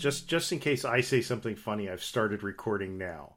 just just in case I say something funny, I've started recording now.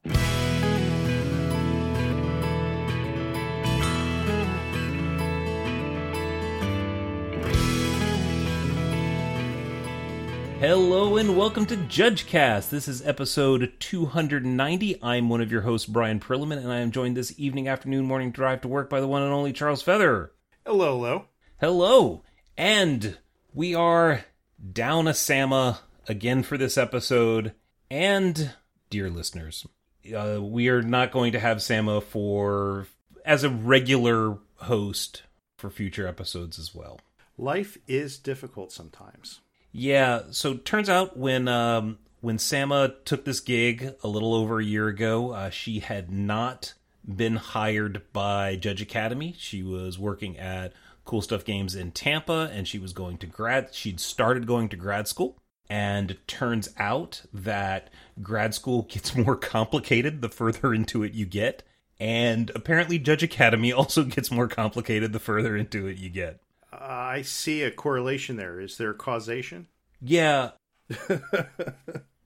Hello and welcome to JudgeCast. This is episode 290. I'm one of your hosts, Brian Prilliman, and I am joined this evening, afternoon, morning drive to work by the one and only Charles Feather. Hello, hello. Hello. And we are down a Sama again for this episode. And, dear listeners, uh, we are not going to have Sama for as a regular host for future episodes as well. Life is difficult sometimes. Yeah, so turns out when um, when Sama took this gig a little over a year ago, uh, she had not been hired by Judge Academy. She was working at Cool Stuff Games in Tampa, and she was going to grad. She'd started going to grad school, and it turns out that grad school gets more complicated the further into it you get, and apparently Judge Academy also gets more complicated the further into it you get. I see a correlation there. Is there causation? Yeah.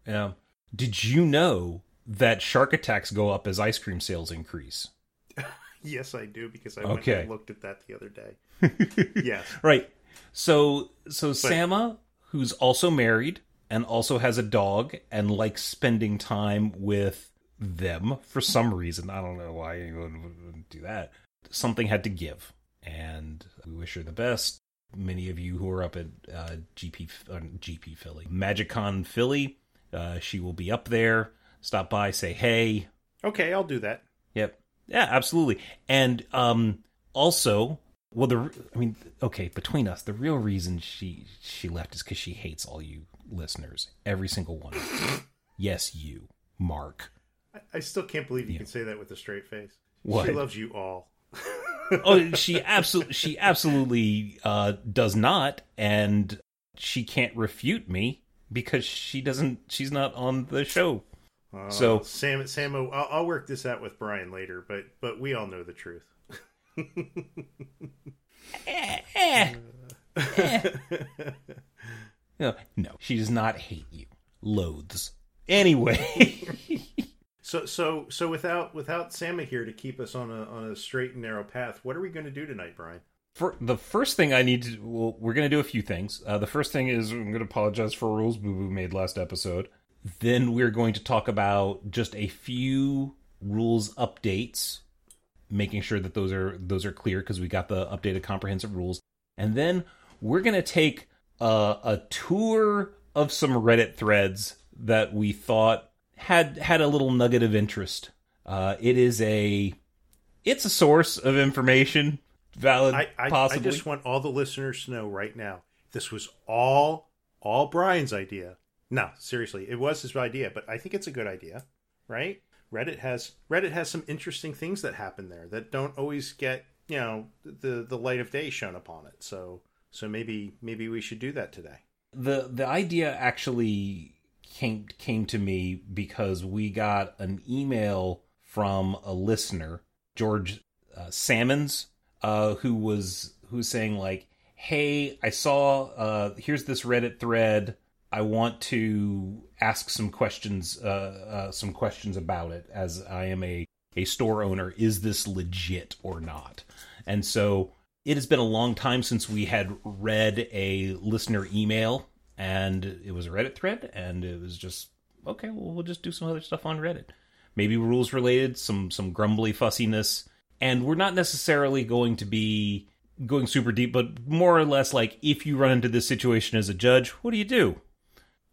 yeah. Did you know that shark attacks go up as ice cream sales increase? yes, I do because I went and looked at that the other day. yes. Right. So so Sama, who's also married and also has a dog and likes spending time with them for some reason. I don't know why anyone would do that. Something had to give. And we wish her the best. Many of you who are up at uh, GP uh, GP Philly, MagicCon Philly, uh, she will be up there. Stop by, say hey. Okay, I'll do that. Yep. Yeah, absolutely. And um also, well the I mean, okay, between us, the real reason she she left is cuz she hates all you listeners, every single one. of you. yes, you, Mark. I, I still can't believe you can say that with a straight face. What? She loves you all. oh, she absolutely she absolutely uh does not and she can't refute me because she doesn't she's not on the show. Uh, So- Sam, Sam, I'll, I'll work this out with Brian later, but but we all know the truth. Eh, eh, eh. no, no, she does not hate you. Loathes. Anyway, So so so without without Sama here to keep us on a on a straight and narrow path, what are we going to do tonight, Brian? for the first thing I need to, well, we're going to do a few things. Uh, the first thing is I'm going to apologize for rules Boo Boo made last episode. Then we're going to talk about just a few rules updates, making sure that those are those are clear because we got the updated comprehensive rules. And then we're going to take a, a tour of some Reddit threads that we thought had had a little nugget of interest. Uh, it is a it's a source of information, valid, I, I, I just want all the listeners to know right now this was all all Brian's idea. No, seriously, it was his idea, but I think it's a good idea, right? Reddit has Reddit has some interesting things that happen there that don't always get you know the the light of day shown upon it. So so maybe maybe we should do that today. the the idea actually came came to me because we got an email from a listener, George uh, Salmons, uh, who was who's saying like, "Hey, I saw uh, here's this Reddit thread. I want to ask some questions, uh, uh, some questions about it, as I am a a store owner. Is this legit or not?" And so it has been a long time since we had read a listener email and it was a reddit thread and it was just okay well we'll just do some other stuff on reddit maybe rules related some some grumbly fussiness and we're not necessarily going to be going super deep but more or less like if you run into this situation as a judge what do you do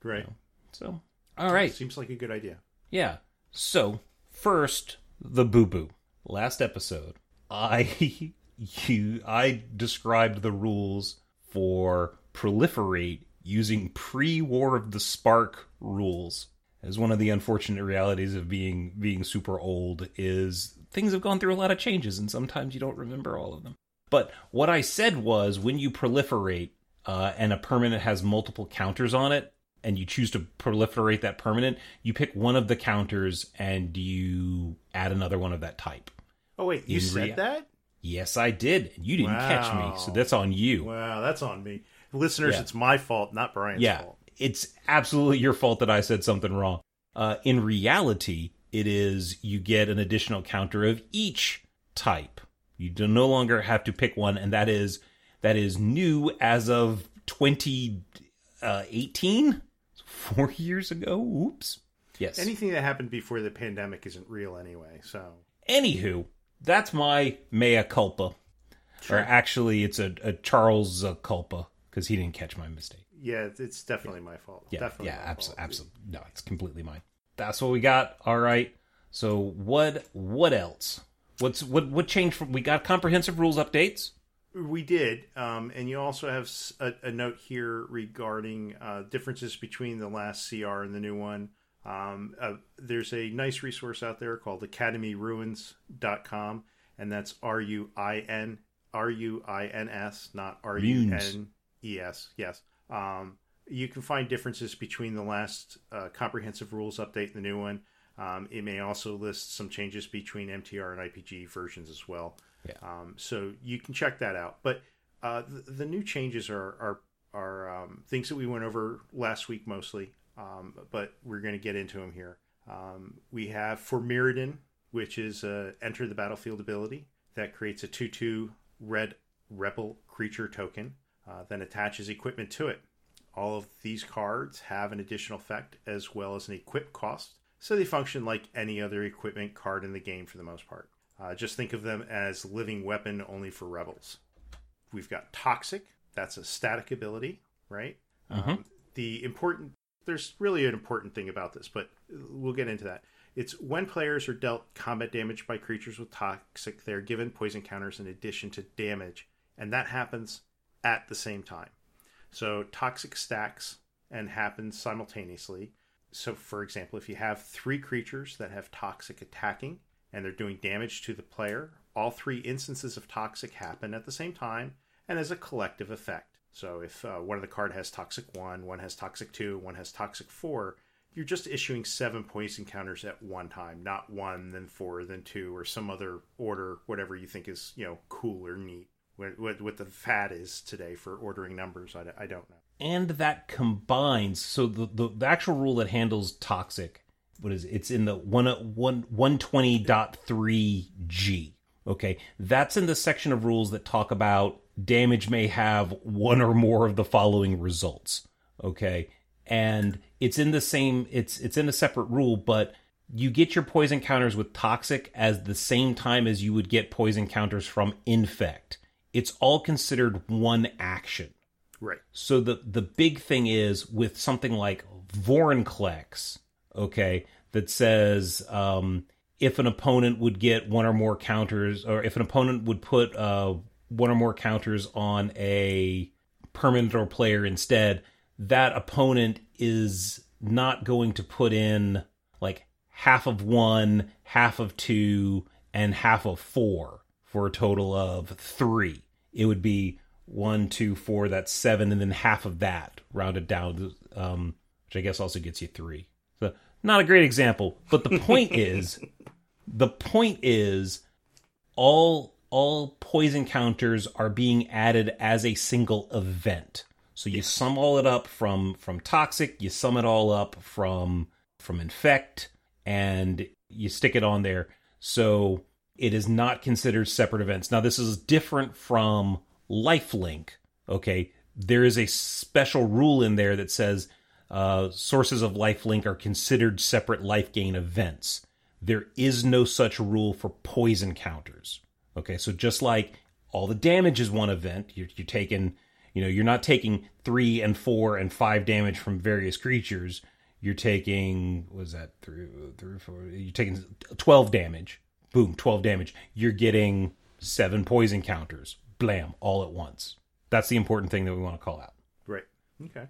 Right. so all right Seems like a good idea. yeah. So, first, the boo boo. Last episode, I you I described the rules for proliferate using pre-war of the spark rules. As one of the unfortunate realities of being being super old is things have gone through a lot of changes and sometimes you don't remember all of them. But what I said was when you proliferate uh, and a permanent has multiple counters on it, and you choose to proliferate that permanent, you pick one of the counters and you add another one of that type. Oh wait, you In said rea- that? Yes, I did. You didn't catch me, so that's on you. Wow, that's on me. Listeners, Yeah. it's my fault, not Brian's yeah, fault. it's absolutely your fault that I said something wrong. Uh, in reality, it is you get an additional counter of each type. You do no longer have to pick one, and that is that is new as of 2018, four years ago. Oops. Yes. Anything that happened before the pandemic isn't real anyway. So, Anywho, that's my mea culpa. Or actually, it's a, a Charles uh, culpa because he didn't catch my mistake. yeah, it's definitely my fault. Yeah, definitely yeah, absolutely, absolutely. No, it's completely mine. That's what we got. All right. So what? What else? What's what? What changed? From we got comprehensive rules updates. We did, um, and you also have a note here regarding uh, differences between the last CR and the new one. Um, uh, there's a nice resource out there called academyruins.com, and that's R U I N R U I N S, not R U N E S. Yes. Um, you can find differences between the last uh, comprehensive rules update and the new one. Um, it may also list some changes between MTR and IPG versions as well. Yeah. Um, so you can check that out. But uh, the, the new changes are are, are um, things that we went over last week mostly, um, but we're going to get into them here. Um, we have for Mirrodin, which is enter the battlefield ability that creates a 2 2 red rebel creature token, uh, then attaches equipment to it. All of these cards have an additional effect as well as an equip cost, so they function like any other equipment card in the game for the most part. Uh, just think of them as living weapon only for rebels. We've got Toxic, that's a static ability, right? Um, the important, there's really an important thing about this, but we'll get into that. It's when players are dealt combat damage by creatures with Toxic, they're given poison counters in addition to damage, and that happens at the same time. So toxic stacks and happens simultaneously. So, for example, if you have three creatures that have toxic attacking and they're doing damage to the player, all three instances of toxic happen at the same time and as a collective effect. So, if uh, one of the card has toxic one, one has toxic two, one has toxic four, you're just issuing seven poison counters at one time, not one, then four, then two, or some other order, whatever you think is you know cool or neat. What, what, what the fad is today for ordering numbers, I, I don't know. and that combines so the, the, the actual rule that handles toxic what is it? it's in the 1 1 120.3 g. Okay? That's in the section of rules that talk about damage may have one or more of the following results. Okay? And it's in the same it's it's in a separate rule but you get your poison counters with toxic as the same time as you would get poison counters from infect. It's all considered one action. Right. so the the big thing is with something like Vorinclex, okay, that says um, if an opponent would get one or more counters, or if an opponent would put uh, one or more counters on a permanent or player instead, that opponent is not going to put in like half of one, half of two, and half of four for a total of three. It would be one, two, four, that's seven, and then half of that rounded down, um, which I guess also gets you three. Not a great example, but the point is, the point is, all all poison counters are being added as a single event. So you sum all it up from from toxic, you sum it all up from from infect, and you stick it on there. So it is not considered separate events. Now this is different from lifelink. Okay, there is a special rule in there that says uh, sources of lifelink are considered separate life gain events. There is no such rule for poison counters. Okay, so just like all the damage is one event, you're, you're taking, you know, you're not taking three and four and five damage from various creatures. You're taking, was that, three, three, four, you're taking 12 damage. Boom, 12 damage. You're getting seven poison counters. Blam, all at once. That's the important thing that we want to call out. Right. Okay.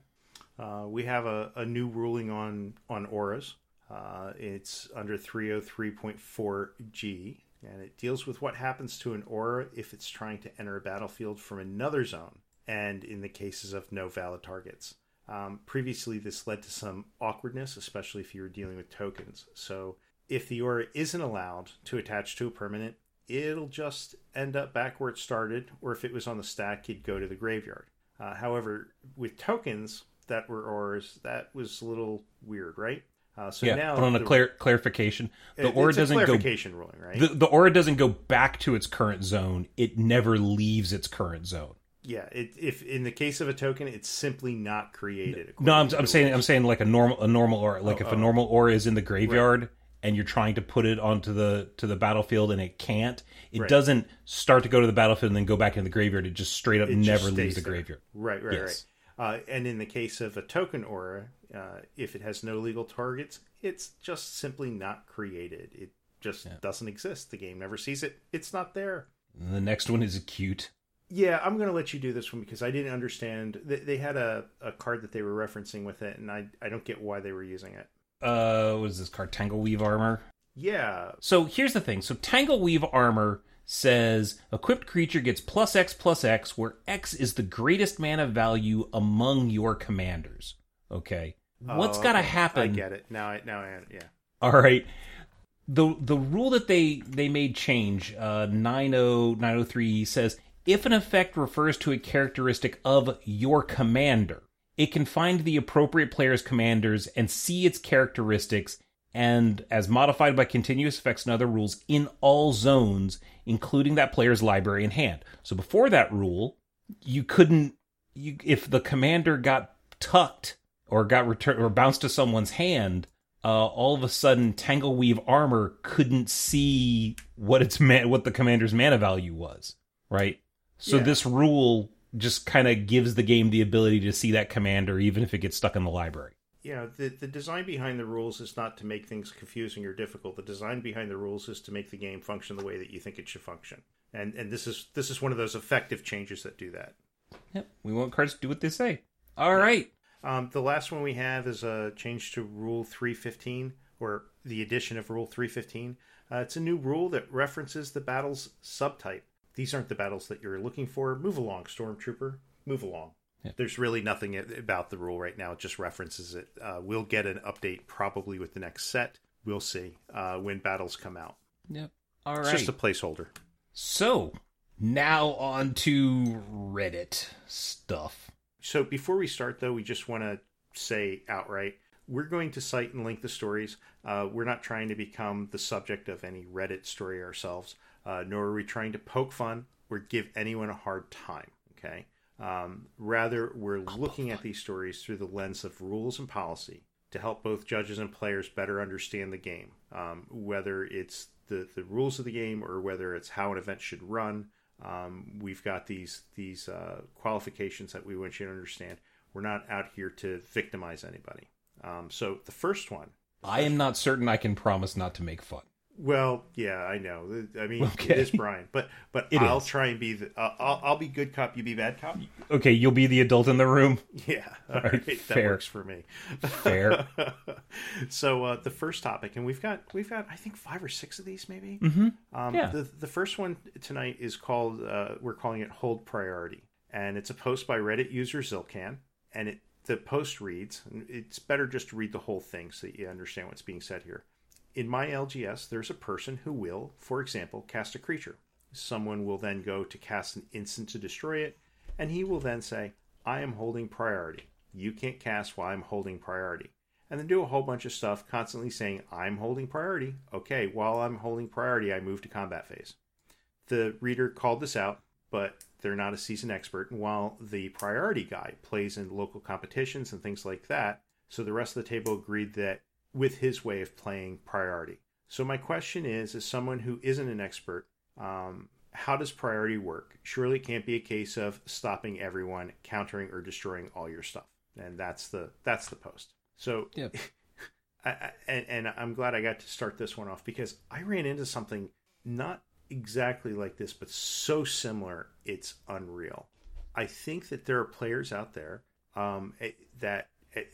Uh, we have a, a new ruling on on auras. Uh, it's under 303.4G, and it deals with what happens to an aura if it's trying to enter a battlefield from another zone, and in the cases of no valid targets. Um, previously, this led to some awkwardness, especially if you were dealing with tokens. So, if the aura isn't allowed to attach to a permanent, it'll just end up back where it started, or if it was on the stack, you'd go to the graveyard. Uh, however, with tokens, that were auras. That was a little weird, right? Uh, so yeah, now but on a the- clar- clarification, the it- aura doesn't go clarification ruling, right? the, the aura doesn't go back to its current zone. It never leaves its current zone. yeah, it, if in the case of a token, it's simply not created. No, I'm, I'm saying. I'm saying like a normal a normal aura. Like Oh, if a oh. normal aura is in the graveyard and you're trying to put it onto the to the battlefield and it can't, it Right. doesn't start to go to the battlefield and then go back into the graveyard. It just straight up It never leaves the there. graveyard. Right, right, Yes. right. Uh, and in the case of a token aura, uh, if it has no legal targets, it's just simply not created. It just doesn't exist. The game never sees it. It's not there. The next one is acute. Yeah, I'm going to let you do this one because I didn't understand. They, they had a, a card that they were referencing with it, and I, I don't get why they were using it. Uh, what is this card? Tangleweave armor. Yeah, So here's the thing. So Tangleweave armor says equipped creature gets plus X plus X, where X is the greatest mana value among your commanders. Okay. What's Oh, got to okay. happen? I get it now. I now I yeah. All right. The the rule that they they made change uh 90903 says if an effect refers to a characteristic of your commander, it can find the appropriate player's commanders and see its characteristics and as modified by continuous effects and other rules in all zones including that player's library in hand. So before that rule, you couldn't you if the commander got tucked or got returned or bounced to someone's hand, uh, all of a sudden Tangleweave armor couldn't see what its man, what the commander's mana value was, right? So Yeah. this rule just kind of gives the game the ability to see that commander even if it gets stuck in the library. You know the the design behind the rules is not to make things confusing or difficult. The design behind the rules is to make the game function the way that you think it should function. And and this is this is one of those effective changes that do that. Yep, we want cards to do what they say. All right. Um, the last one we have is a change to Rule 315, or the addition of Rule 315. Uh, it's a new rule that references the battle's subtype. These aren't the battles that you're looking for. Move along, Stormtrooper. Move along. Yeah. There's really nothing about the rule right now. It just references it. Uh, we'll get an update probably with the next set. We'll see uh, when battles come out. Yep. All It's just a placeholder. So now on to Reddit stuff. So before we start, though, we just want to say outright we're going to cite and link the stories. Uh, we're not trying to become the subject of any Reddit story ourselves, uh, nor are we trying to poke fun or give anyone a hard time. Okay. Um, rather, we're looking at these stories through the lens of rules and policy to help both judges and players better understand the game, um, whether it's the, the rules of the game or whether it's how an event should run. Um, we've got these these uh, qualifications that we want you to understand. We're not out here to victimize anybody. Um, so the first one, I am not certain I can promise not to make fun. Well, yeah, I know. I mean, Okay. it is Brian, but but It I'll is. try and be the. Uh, I'll I'll be good cop. You be bad cop. Okay, you'll be the adult in the room. Yeah, all right, right, that works for me. Fair. so uh, the first topic, and we've got we've got I think five or six of these maybe. Mm-hmm. Um, Yeah. The the first one tonight is called uh, we're calling it hold priority, and it's a post by Reddit user Zilcan, and it the post reads. It's better just to read the whole thing so that you understand what's being said here. In my LGS, there's a person who will, for example, cast a creature. Someone will then go to cast an instant to destroy it, and he will then say, I am holding priority. You can't cast while I'm holding priority. And then do a whole bunch of stuff, constantly saying, I'm holding priority. Okay, while I'm holding priority, I move to combat phase. The reader called this out, but they're not a seasoned expert. And while the priority guy plays in local competitions and things like that, so the rest of the table agreed that with his way of playing priority. So my question is, as someone who isn't an expert, um, how does priority work? Surely it can't be a case of stopping everyone, countering or destroying all your stuff. And that's the that's the post. So Yep. I, I, and, and I'm glad I got to start this one off because I ran into something not exactly like this, but so similar, it's unreal. I think that there are players out there um, eh, that,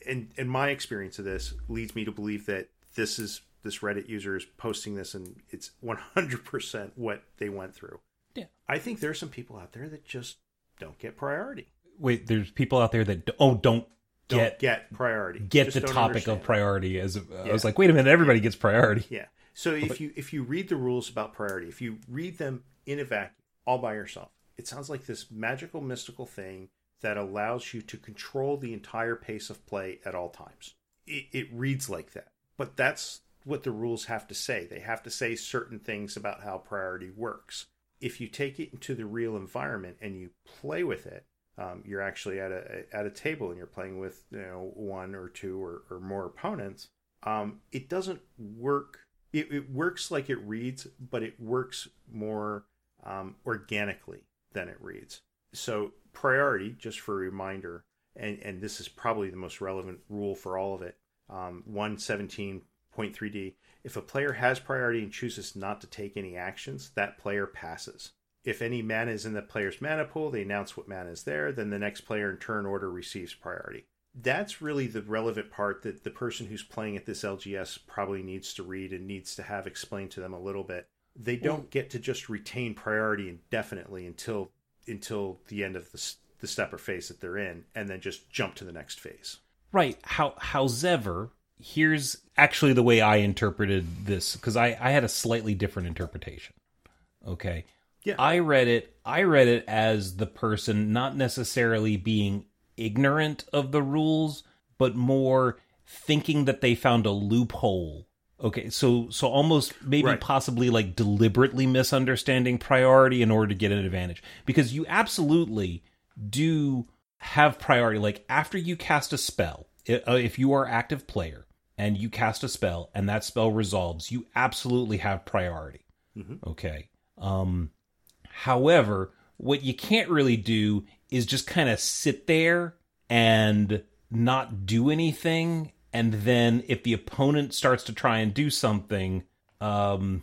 and and my experience of this leads me to believe that this is this Reddit user is posting this, and it's 100% what they went through. Yeah. I think there are some people out there that just don't get priority. Wait, there's people out there that oh don't Don't get get, priority. get Just the topic understand. of priority as uh, I Yeah. was like, wait a minute, everybody gets priority. Yeah. So if you if you read the rules about priority, if you read them in a vacuum, all by yourself, it sounds like this magical mystical thing that allows you to control the entire pace of play at all times. It, it reads like that, but that's what the rules have to say. They have to say certain things about how priority works. If you take it into the real environment and you play with it, um, you're actually at a at a table and you're playing with you know one or two or, or more opponents. Um, it doesn't work. It, it, works like it reads, but it works more um, organically than it reads. So priority, just for a reminder, and and this is probably the most relevant rule for all of it. Um, 117.3d. If a player has priority and chooses not to take any actions, that player passes if any mana is in the player's mana pool, they announce what mana is there, then the next player in turn order receives priority. That's really the relevant part that the person who's playing at this LGS probably needs to read and needs to have explained to them a little bit. They don't get to just retain priority indefinitely until until the end of the, the step or phase that they're in, and then just jump to the next phase. Right. How, however, here's actually the way I interpreted this because I, I had a slightly different interpretation. Okay. Yeah. I read it I read it as the person not necessarily being ignorant of the rules, but more thinking that they found a loophole. Okay, so so almost maybe right. possibly like deliberately misunderstanding priority in order to get an advantage because you absolutely do have priority like after you cast a spell uh, if you are active player and you cast a spell and that spell resolves you absolutely have priority mm-hmm. okay um However, what you can't really do is just kind of sit there and not do anything. And then if the opponent starts to try and do something, um,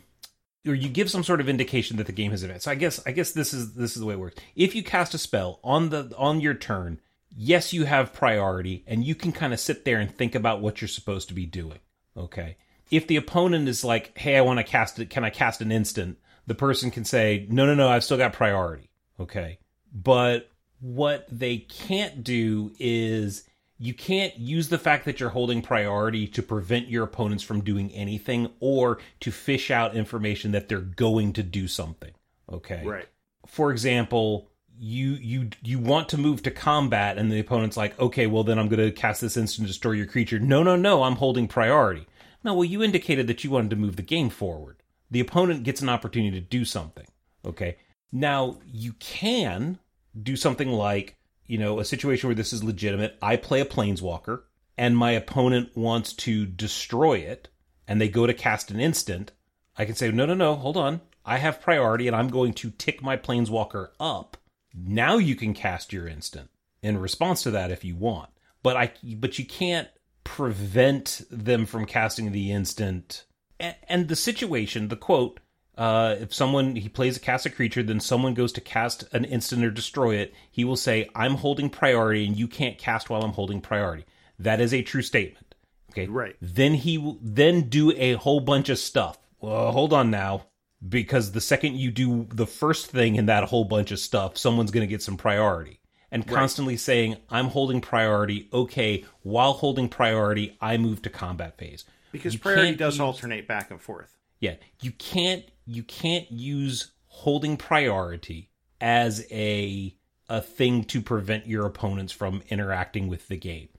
or you give some sort of indication that the game has advanced. So I guess I guess this is this is the way it works. If you cast a spell on the on your turn, yes, you have priority, and you can kind of sit there and think about what you're supposed to be doing. Okay. If the opponent is like, "Hey, I want to cast it. Can I cast an instant?" the person can say, no, no, no, I've still got priority. Okay. But what they can't do is you can't use the fact that you're holding priority to prevent your opponents from doing anything or to fish out information that they're going to do something. Okay. Right. For example, you you you want to move to combat and the opponent's like, "Okay, well then I'm going to cast this instant to destroy your creature." No, no, no, I'm holding priority. No, well you indicated that you wanted to move the game forward the opponent gets an opportunity to do something. Okay. Now, you can do something like, you know, a situation where this is legitimate. I play a planeswalker and my opponent wants to destroy it and they go to cast an instant. I can say, no, no, no, hold on. I have priority and I'm going to tick my planeswalker up. Now you can cast your instant in response to that if you want. But I but you can't prevent them from casting the instant and the situation, the quote, uh, if someone he plays a cast a creature, then someone goes to cast an instant or destroy it, he will say, "I'm holding priority, and you can't cast while I'm holding priority." That is a true statement. Okay, right. Then he will then do a whole bunch of stuff. Well, hold on now, because the second you do the first thing in that whole bunch of stuff, someone's going to get some priority. And constantly right. saying, "I'm holding priority." Okay, while holding priority, I move to combat phase because you priority does use, alternate back and forth. Yeah, you can't you can't use holding priority as a a thing to prevent your opponents from interacting with the game.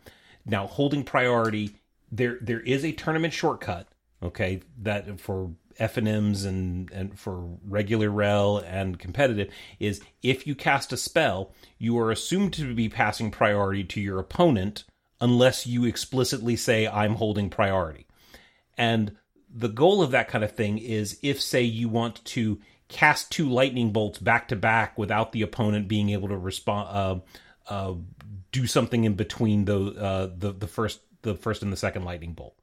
Now, holding priority there there is a tournament shortcut, okay, that for FNMs and and for regular REL and competitive is if you cast a spell, you are assumed to be passing priority to your opponent unless you explicitly say I'm holding priority. And the goal of that kind of thing is if, say, you want to cast two lightning bolts back to back without the opponent being able to respond, uh, uh, do something in between the, uh, the the first the first and the second lightning bolt.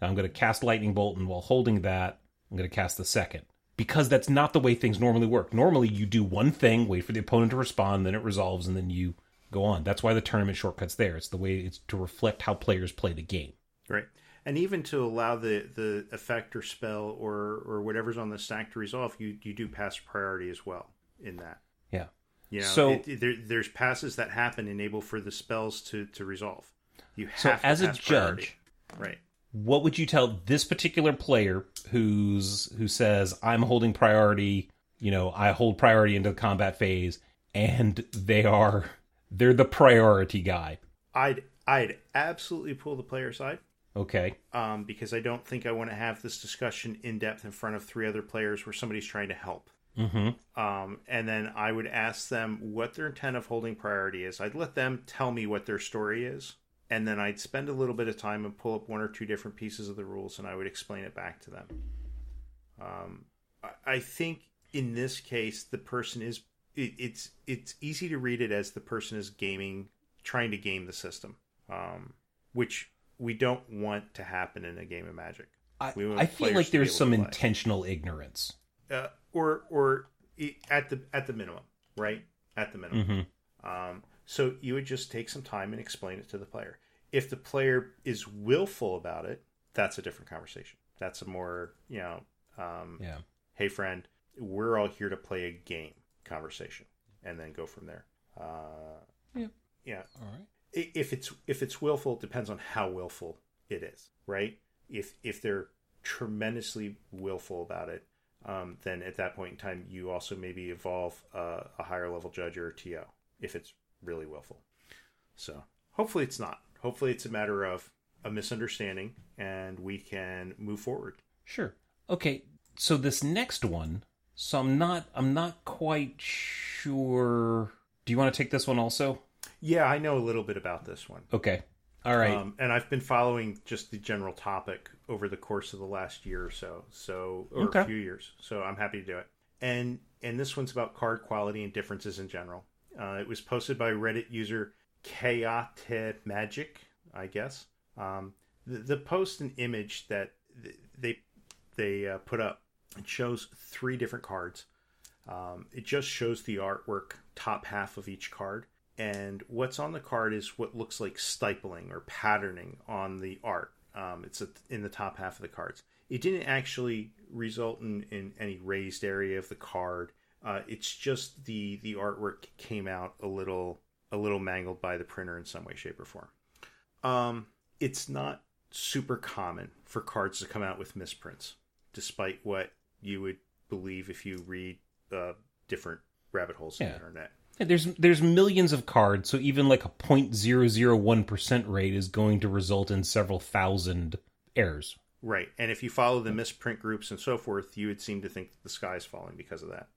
Now I'm going to cast lightning bolt, and while holding that, I'm going to cast the second because that's not the way things normally work. Normally, you do one thing, wait for the opponent to respond, then it resolves, and then you go on. That's why the tournament shortcut's there. It's the way it's to reflect how players play the game. Right and even to allow the the effect or spell or or whatever's on the stack to resolve, you you do pass priority as well in that. Yeah. You know, so it, it, there, there's passes that happen enable for the spells to to resolve. You have so as a priority. judge, right? What would you tell this particular player who's who says I'm holding priority? You know, I hold priority into the combat phase, and they are they're the priority guy. I'd I'd absolutely pull the player side Okay. um, because I don't think I want to have this discussion in depth in front of three other players where somebody's trying to help. Mm-hmm. Um, and then I would ask them what their intent of holding priority is. I'd let them tell me what their story is, and then I'd spend a little bit of time and pull up one or two different pieces of the rules, and I would explain it back to them. Um, I- think in this case, the person is it, it's it's easy to read it as the person is gaming, trying to game the system, um, which we don't want to happen in a game of Magic. I, I feel like there's some intentional ignorance. uh, or or at the at the minimum, right? At the minimum. Mm-hmm. Um, so you would just take some time and explain it to the player. If the player is willful about it, that's a different conversation. That's a more you know, um, Yeah. hey friend, we're all here to play a game conversation, and then go from there. Uh, Yeah. yeah. All right. If it's if it's willful, it depends on how willful it is, right? If if they're tremendously willful about it, um, then at that point in time, you also maybe evolve uh, a higher level judge or a TO if it's really willful. So hopefully it's not. Hopefully it's a matter of a misunderstanding and we can move forward. Sure. Okay. So this next one. So I'm not. I'm not quite sure. Do you want to take this one also? Yeah, I know a little bit about this one. Okay. All right. Um, and I've been following just the general topic over the course of the last year or so, so or Okay. a few years. So I'm happy to do it. And and this one's about card quality and differences in general. Uh, it was posted by Reddit user Chaotic Magic, I guess. Um, the, the post and image that they they uh, put up it shows three different cards. Um, it just shows the artwork top half of each card, and what's on the card is what looks like stippling or patterning on the art. Um, it's in the top half of the cards. It didn't actually result in, in any raised area of the card. Uh, it's just the the artwork came out a little a little mangled by the printer in some way, shape, or form. Um, it's not super common for cards to come out with misprints, despite what you would believe if you read uh, different rabbit holes in Yeah. the internet. Yeah, There's there's millions of cards, so even like a 0.001 percent rate is going to result in several thousand errors. Right. And if you follow the misprint groups and so forth, you would seem to think that the sky is falling because of that.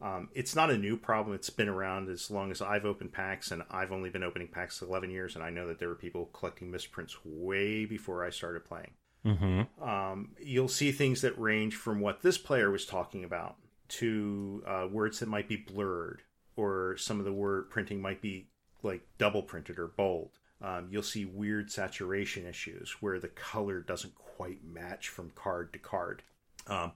Um, it's not a new problem. It's been around as long as I've opened packs, and I've only been opening packs 11 years, and I know that there were people collecting misprints way before I started playing. Mm-hmm. Um, you'll see things that range from what this player was talking about to uh, words that might be blurred, or some of the word printing might be like double printed or bold. Um, you'll see weird saturation issues where the color doesn't quite match from card to card. Um,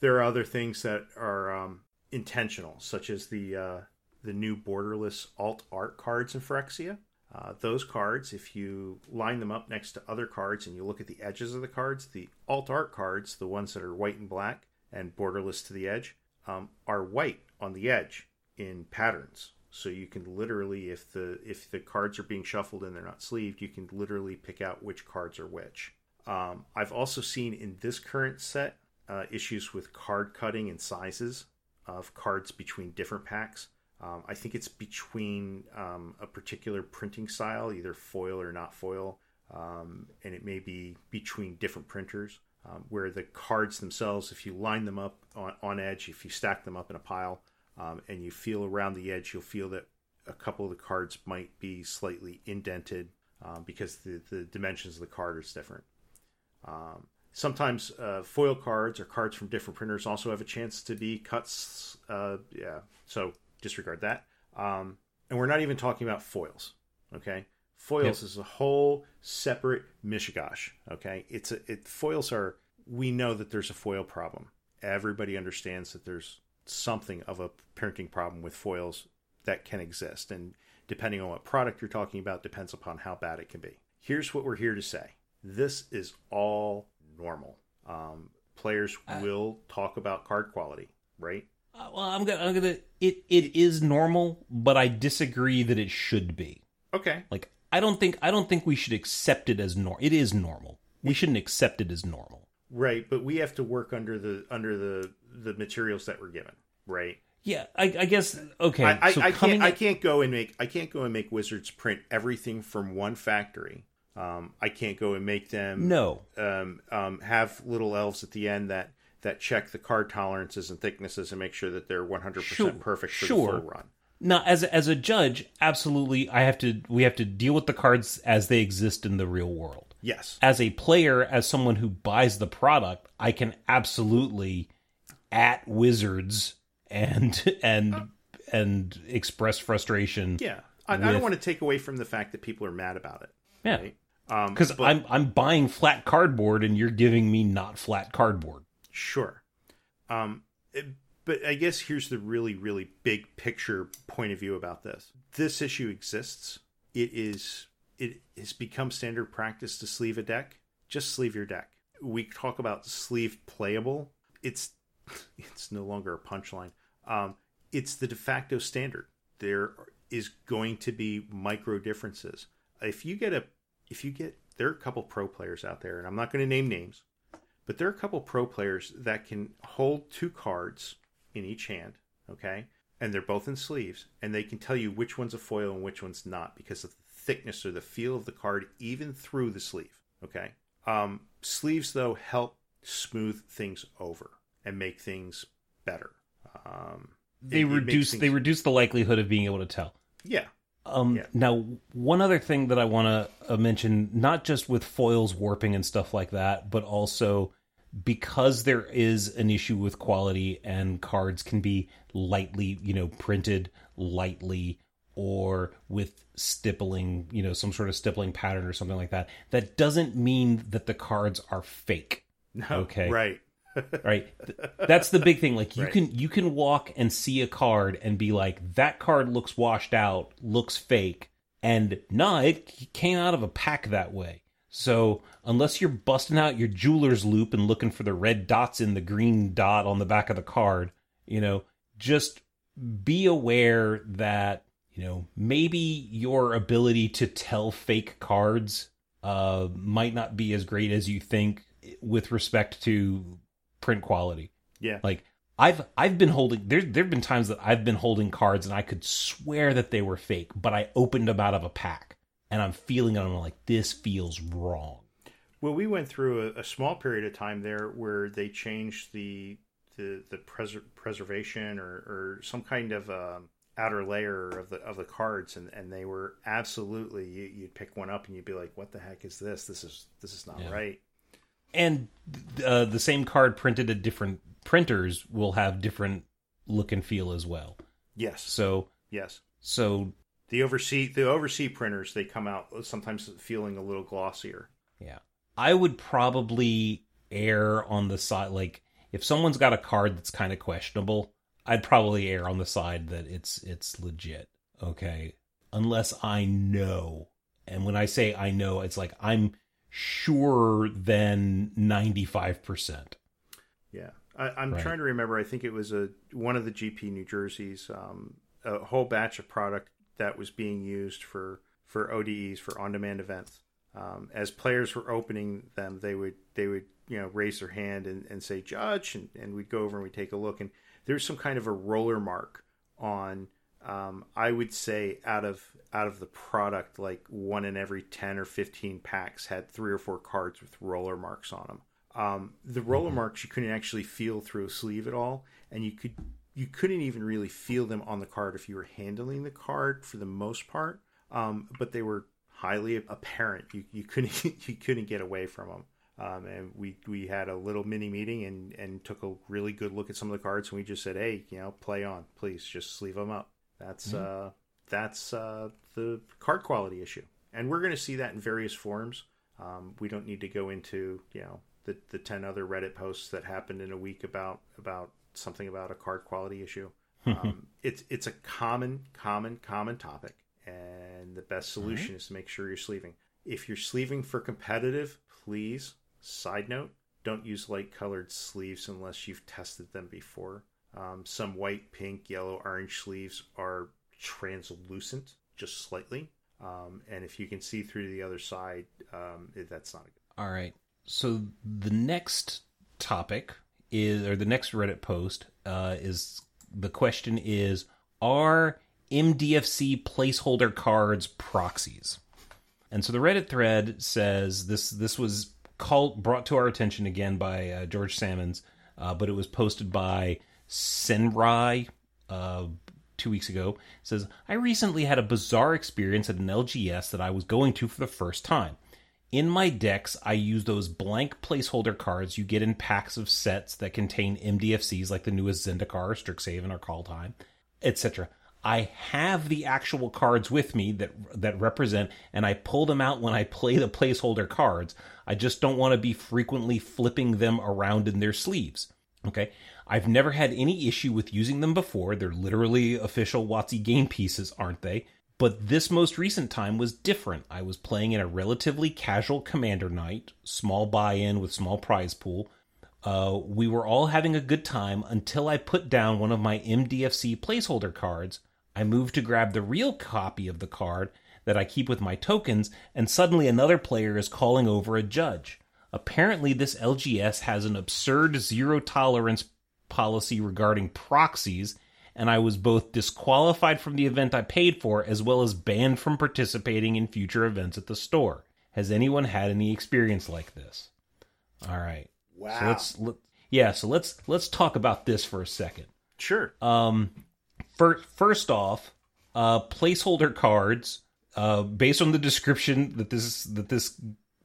there are other things that are um, intentional, such as the uh, the new borderless alt art cards in Phyrexia. Uh, those cards, if you line them up next to other cards and you look at the edges of the cards, the alt art cards, the ones that are white and black and borderless to the edge, um, are white on the edge in patterns. So you can literally, if the if the cards are being shuffled and they're not sleeved, you can literally pick out which cards are which. Um, I've also seen in this current set uh, issues with card cutting and sizes of cards between different packs. Um, I think it's between um, a particular printing style, either foil or not foil, um, and it may be between different printers. Um, where the cards themselves, if you line them up on, on edge, if you stack them up in a pile, um, and you feel around the edge, you'll feel that a couple of the cards might be slightly indented um, because the, the dimensions of the card is different. Um, sometimes uh, foil cards or cards from different printers also have a chance to be cuts. Uh, yeah, so disregard that. Um, and we're not even talking about foils. Okay, foils Yep. is a whole separate mishigash. Okay, it's a, it foils are. We know that there's a foil problem. Everybody understands that there's something of a printing problem with foils that can exist, and depending on what product you're talking about, depends upon how bad it can be. Here's what we're here to say: this is all normal. Um, players Uh, will talk about card quality, right? Uh, well, I'm gonna, I'm gonna. It it is normal, but I disagree that it should be. Okay, Like, I don't think I don't think we should accept it as normal. It is normal. We shouldn't accept it as normal. Right, but we have to work under the under the the materials that we're given, right? Yeah, I, I guess okay. I, I, so I coming can't I can't go and make I can't go and make Wizards print everything from one factory. Um, I can't go and make them no. um, um, have little elves at the end that that check the card tolerances and thicknesses and make sure that they're 100% Sure, perfect for sure. the full run. Now, as a, as a judge, absolutely, I have to. We have to deal with the cards as they exist in the real world. Yes. As a player, as someone who buys the product, I can absolutely at wizards and and and express frustration. Yeah. I, I don't want to take away from the fact that people are mad about it. Yeah, Right? Um, because but- I'm I'm buying flat cardboard and you're giving me not flat cardboard. Sure. Um, it- but I guess here's the really, really big picture point of view about this. This issue exists. It is. It has become standard practice to sleeve a deck. Just sleeve your deck. We talk about sleeve playable. It's it's no longer a punchline. Um, it's the de facto standard. There is going to be micro differences. If you get a, if you get, there are a couple pro players out there, and I'm not going to name names, but there are a couple pro players that can hold two cards in each hand, okay? And they're both in sleeves, and they can tell you which one's a foil and which one's not because of the thickness or the feel of the card, even through the sleeve, okay? Um, sleeves, though, help smooth things over and make things better. Um, They it- it reduce things- they reduce the likelihood of being able to tell. yeah, Um, Yeah. Now, one other thing that I want to uh, mention, not just with foils warping and stuff like that, but also because there is an issue with quality and cards can be lightly, you know, printed lightly or with stippling, you know, some sort of stippling pattern or something like that. That doesn't mean that the cards are fake no, Okay. right, right that's the big thing like you Right. can you can walk and see a card and be like that card looks washed out looks fake and nah it came out of a pack that way so unless you're busting out your jeweler's loupe and looking for the red dots in the green dot on the back of the card you know just be aware that you know maybe your ability to tell fake cards uh might not be as great as you think with respect to print quality. Yeah, like i've i've been holding there there've been times that i've been holding cards and i could swear that they were fake but i opened them out of a pack and i'm feeling it. I'm like this feels wrong. Well, we went through a, a small period of time there where they changed the the the preser- preservation or, or some kind of um, outer layer of the of the cards, and, and they were absolutely you, you'd pick one up and you'd be like, "What the heck is this? This is this is not Yeah. right." and uh, the same card printed at different printers will have different look and feel as well Yes, so yes. so The oversea the oversea printers they come out sometimes feeling a little glossier. Yeah. I would probably err on the side like if someone's got a card that's kind of questionable, I'd probably err on the side that it's it's legit. Okay. Unless I know. And when I say I know, it's like I'm sure than 95%. Yeah, I, I'm Right. trying to remember. I think it was a one of the GP New Jersey's um, a whole batch of product that was being used for for ODEs for on demand events. Um, as players were opening them, they would they would you know raise their hand and, and say judge, and, and we'd go over and we'd take a look, and there's some kind of a roller mark on. Um, I would say out of out of the product, like one in every ten or fifteen packs had three or four cards with roller marks on them. Um, the roller marks you couldn't actually feel through a sleeve at all, and you could you couldn't even really feel them on the card if you were handling the card for the most part. Um, but they were highly apparent. You you couldn't you couldn't get away from them. Um, and we we had a little mini meeting and and took a really good look at some of the cards, and we just said, hey, you know, play on, please, just sleeve them up. That's uh, that's uh, the card quality issue, and we're going to see that in various forms. Um, we don't need to go into you know the the ten other Reddit posts that happened in a week about about something about a card quality issue. Um, it's it's a common common common topic, and the best solution is to make sure you're sleeving. If you're sleeving for competitive, please. Side note: don't use light colored sleeves unless you've tested them before. Um, some white, pink, yellow, orange sleeves are translucent, just slightly. Um, and if you can see through the other side, um, that's not a good. All right. So the next topic is, or the next Reddit post uh, is the question is Are MDFC placeholder cards proxies? And so the Reddit thread says this this was called brought to our attention again by uh, George Salmons, uh, but it was posted by Senrai uh, two weeks ago. It says I recently had a bizarre experience at an LGS that I was going to for the first time. In my decks, I use those blank placeholder cards you get in packs of sets that contain MDFCs like the newest Zendikar, Strixhaven, or Kaldheim, etc. I have the actual cards with me that that represent, and I pull them out when I play the placeholder cards. I just don't want to be frequently flipping them around in their sleeves. Okay, I've never had any issue with using them before. They're literally official WotC game pieces, aren't they? But this most recent time was different. I was playing in a relatively casual commander night, small buy in with small prize pool. Uh, we were all having a good time until I put down one of my MDFC placeholder cards I move to grab the real copy of the card that I keep with my tokens, and suddenly another player is calling over a judge. Apparently, this LGS has an absurd zero tolerance policy regarding proxies, and I was both disqualified from the event I paid for as well as banned from participating in future events at the store. Has anyone had any experience like this? All right. Wow. So let's let, yeah, so let's let's talk about this for a second. Sure. Um First, first off, uh, placeholder cards, uh, based on the description that this that this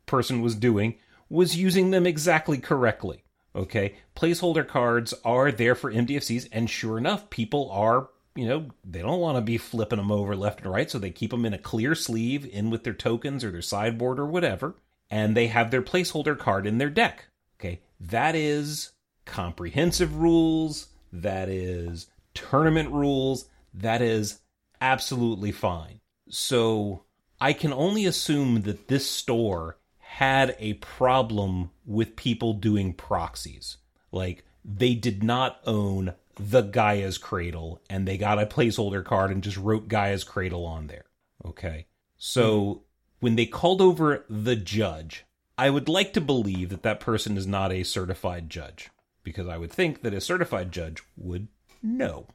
person was doing, was using them exactly correctly. Okay, placeholder cards are there for MDFCs, and sure enough, people are you know they don't want to be flipping them over left and right, so they keep them in a clear sleeve, in with their tokens or their sideboard or whatever, and they have their placeholder card in their deck. Okay, that is comprehensive rules. That is tournament rules, that is absolutely fine. So I can only assume that this store had a problem with people doing proxies. Like they did not own the Gaea's Cradle and they got a placeholder card and just wrote Gaea's Cradle on there. Okay. So when they called over the judge, I would like to believe that that person is not a certified judge because I would think that a certified judge would no.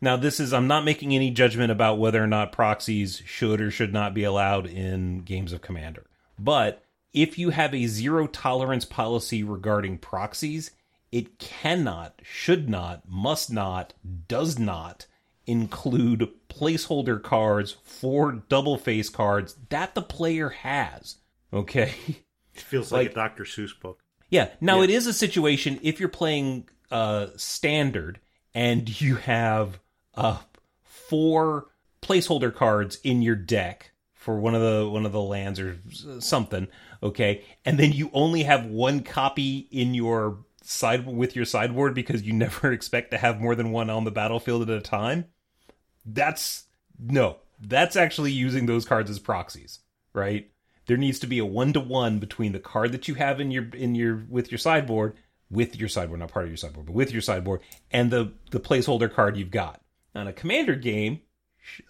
Now, this is, I'm not making any judgment about whether or not proxies should or should not be allowed in games of Commander. But if you have a zero tolerance policy regarding proxies, it cannot, should not, must not, does not include placeholder cards for double face cards that the player has. Okay? It feels like, like a Dr. Seuss book. Yeah. Now, yeah. it is a situation if you're playing uh, standard and you have uh, four placeholder cards in your deck for one of the one of the lands or something, okay, and then you only have one copy in your side with your sideboard because you never expect to have more than one on the battlefield at a time. That's no, that's actually using those cards as proxies, right? There needs to be a one to one between the card that you have in your in your with your sideboard with your sideboard, not part of your sideboard, but with your sideboard, and the the placeholder card you've got. On a commander game,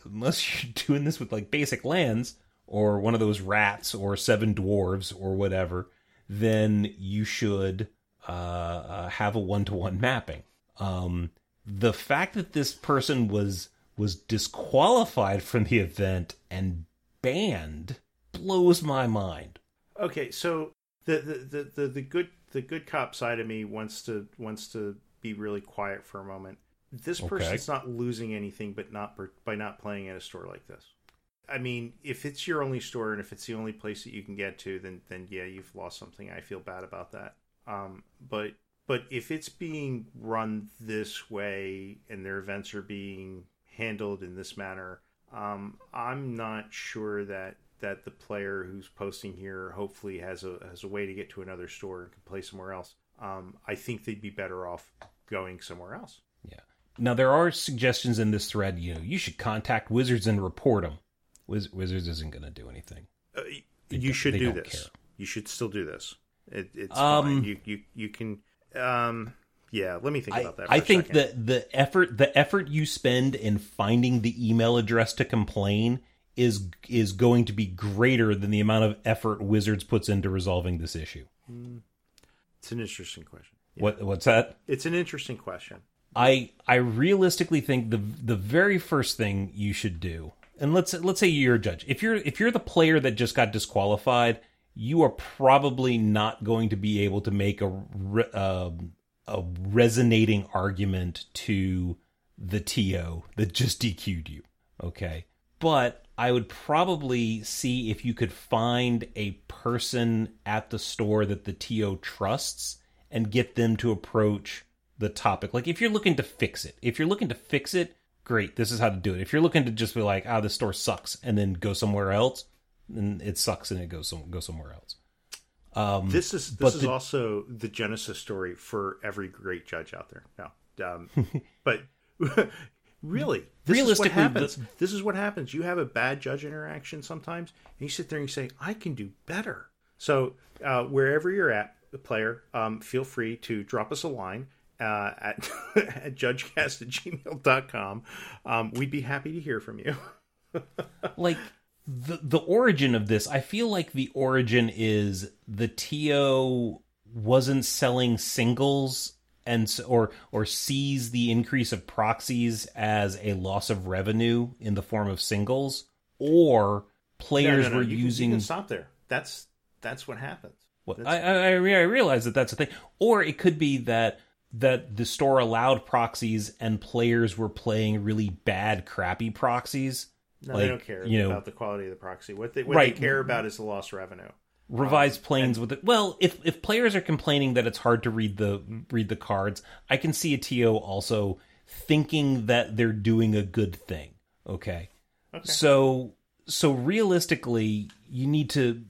unless you're doing this with like basic lands or one of those rats or seven dwarves or whatever, then you should uh, uh, have a one to one mapping. Um, the fact that this person was was disqualified from the event and banned blows my mind. Okay, so the the, the, the, the good the good cop side of me wants to wants to be really quiet for a moment. This okay. person's not losing anything, but not by not playing at a store like this. I mean, if it's your only store and if it's the only place that you can get to, then then yeah, you've lost something. I feel bad about that. Um, but but if it's being run this way and their events are being handled in this manner, um, I'm not sure that that the player who's posting here hopefully has a has a way to get to another store and can play somewhere else. Um, I think they'd be better off going somewhere else. Now there are suggestions in this thread. You know, you should contact Wizards and report them. Wiz- Wizards isn't going to do anything. Uh, you should do this. Care. You should still do this. It, it's um, fine. You you you can. Um, yeah, let me think about that. I think that the effort the effort you spend in finding the email address to complain is is going to be greater than the amount of effort Wizards puts into resolving this issue? It's an interesting question. Yeah. What what's that? It's an interesting question. I I realistically think the the very first thing you should do, and let's let's say you're a judge. If you're if you're the player that just got disqualified, you are probably not going to be able to make a re- uh, a resonating argument to the TO that just DQ'd you. Okay, but I would probably see if you could find a person at the store that the TO trusts and get them to approach the topic. Like if you're looking to fix it, if you're looking to fix it, great, this is how to do it. If you're looking to just be like, ah, oh, this store sucks, and then go somewhere else, then it sucks and it goes some, go somewhere else. Um, this is this is the, also the genesis story for every great judge out there. No, um, but really, this realistically, is what happens. The, this is what happens. You have a bad judge interaction sometimes, and you sit there and you say, "I can do better." So uh, wherever you're at, the player, um, feel free to drop us a line uh, at, at judgecast at gmail.com. Um, we'd be happy to hear from you. like the the origin of this, I feel like the origin is the TO wasn't selling singles and or or sees the increase of proxies as a loss of revenue in the form of singles or players no, no, no, were you using can, you can stop there. That's that's what happens. Well, I, I I realize that that's a thing, or it could be that that the store allowed proxies and players were playing really bad, crappy proxies. No, like, they don't care you know, about the quality of the proxy. What they what right. they care about is the lost revenue. Revised um, planes and, with it. Well, if if players are complaining that it's hard to read the read the cards, I can see a TO also thinking that they're doing a good thing. Okay. okay. So so realistically, you need to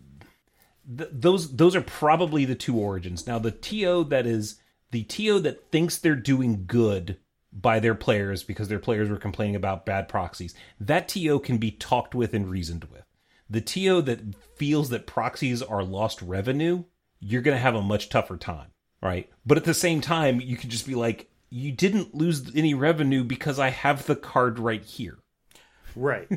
th- those those are probably the two origins. Now the TO that is the TO that thinks they're doing good by their players because their players were complaining about bad proxies, that TO can be talked with and reasoned with. The TO that feels that proxies are lost revenue, you're going to have a much tougher time, right? But at the same time, you can just be like, you didn't lose any revenue because I have the card right here. Right.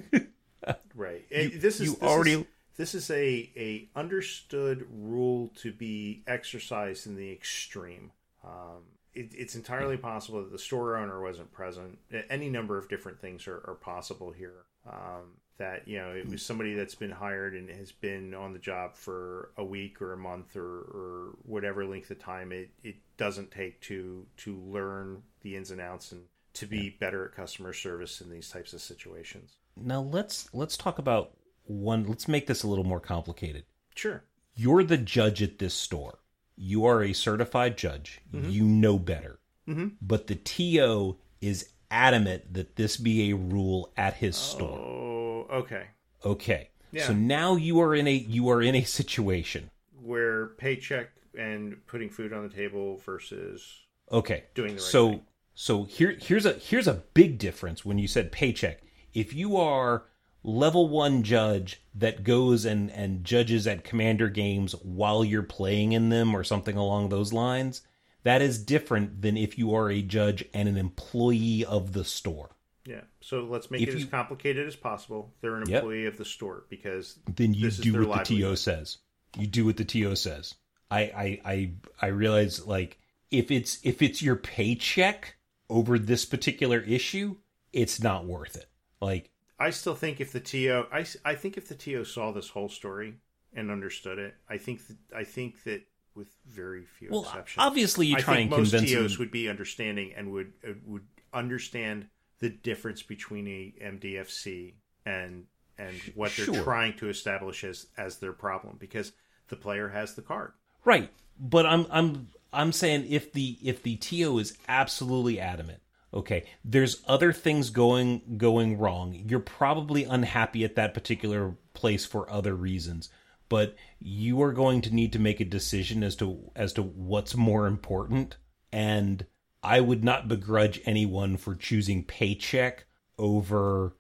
right. You, this is you this already is, this is a a understood rule to be exercised in the extreme. Um, it, it's entirely possible that the store owner wasn't present. Any number of different things are, are possible here. Um, that you know it was somebody that's been hired and has been on the job for a week or a month or, or whatever length of time it, it doesn't take to to learn the ins and outs and to be better at customer service in these types of situations. Now let's let's talk about one. Let's make this a little more complicated. Sure. You're the judge at this store you are a certified judge. Mm-hmm. You know better. Mm-hmm. But the TO is adamant that this be a rule at his store. Oh, okay. Okay. Yeah. So now you are in a you are in a situation where paycheck and putting food on the table versus okay doing the right so thing. so here here's a here's a big difference when you said paycheck. If you are level one judge that goes and, and judges at commander games while you're playing in them or something along those lines, that is different than if you are a judge and an employee of the store. Yeah. So let's make if it you, as complicated as possible. They're an employee yep. of the store because then you do what livelihood. the TO says. You do what the TO says. I, I I I realize like if it's if it's your paycheck over this particular issue, it's not worth it. Like I still think if the TO, I, I think if the TO saw this whole story and understood it, I think that, I think that with very few well, exceptions, obviously you try and most convince TOs them. would be understanding and would uh, would understand the difference between a MDFC and and what they're sure. trying to establish as as their problem because the player has the card. Right. But I'm I'm I'm saying if the if the TO is absolutely adamant okay there's other things going going wrong. You're probably unhappy at that particular place for other reasons but you are going to need to make a decision as to as to what's more important and i would not begrudge anyone for choosing paycheck over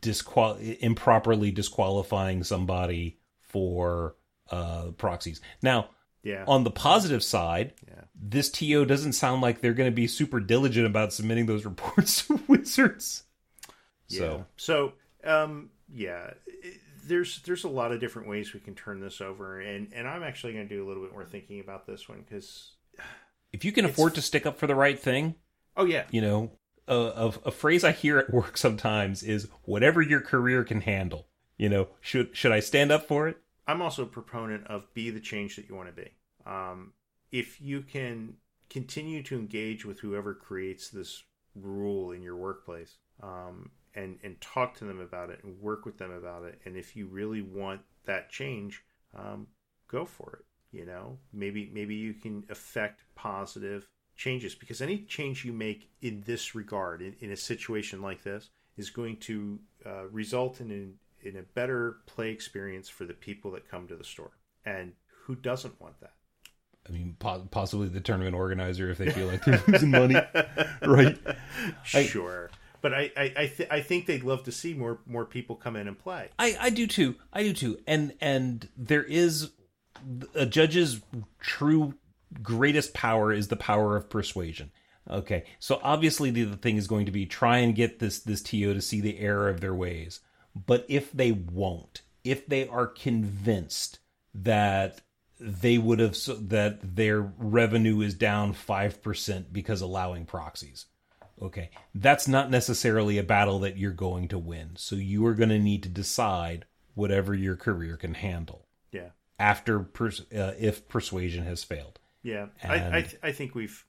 disqual improperly disqualifying somebody for uh proxies. Now yeah. On the positive side, yeah. this TO doesn't sound like they're going to be super diligent about submitting those reports to Wizards. Yeah. So, so um, yeah, there's there's a lot of different ways we can turn this over, and and I'm actually going to do a little bit more thinking about this one because if you can afford to stick up for the right thing, Oh yeah, You know, a, a, a phrase I hear at work sometimes is "whatever your career can handle." You know, should should I stand up for it? I'm also a proponent of be the change that you want to be. Um, if you can continue to engage with whoever creates this rule in your workplace, um, and and talk to them about it and work with them about it, and if you really want that change, um, go for it. You know, maybe maybe you can affect positive changes because any change you make in this regard, in, in a situation like this, is going to uh, result in an, in a better play experience for the people that come to the store. And who doesn't want that? I mean, po- possibly the tournament organizer if they feel like they're losing money, right? I- Sure. but I I I, th- I think they'd love to see more more people come in and play. I, I do too. I do too. And and there is a judge's true greatest power is the power of persuasion. Okay, so obviously the, the thing is going to be try and get this this TO to see the error of their ways. But if they won't, if they are convinced that they would have so, that their revenue is down five percent because allowing proxies, okay, that's not necessarily a battle that you're going to win. So you are going to need to decide whatever your career can handle Yeah. after pers- uh, if persuasion has failed. Yeah, I I, th- I think we've.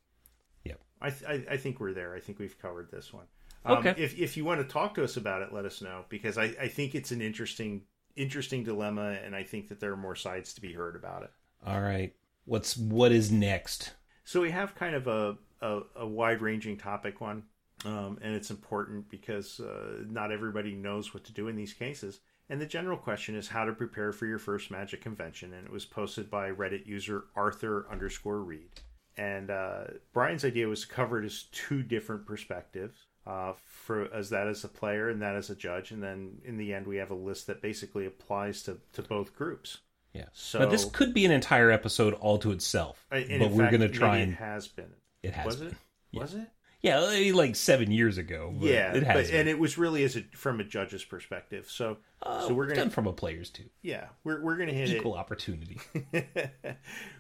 Yep. I, th- I I think we're there. I think we've covered this one. Um, Okay. If if you want to talk to us about it, let us know because I I think it's an interesting interesting dilemma, and I think that there are more sides to be heard about it. All right, what's what is next? So we have kind of a a, a wide ranging topic one, um, and it's important because uh, not everybody knows what to do in these cases. And the general question is how to prepare for your first Magic convention, and it was posted by Reddit user Arthur underscore Reed. And uh, Brian's idea was to cover it as two different perspectives, uh, for as that as a player and that as a judge, and then in the end we have a list that basically applies to to both groups. Yeah. So this could be an entire episode all to itself, but we're going to try and it has been. it has was been. it? Was it? Yeah, like seven years ago. yeah, it has. but, and it was really as a from a judge's perspective. So, Uh, so we're done gonna from a player's too. yeah, we're we're gonna hit Equal opportunity. it.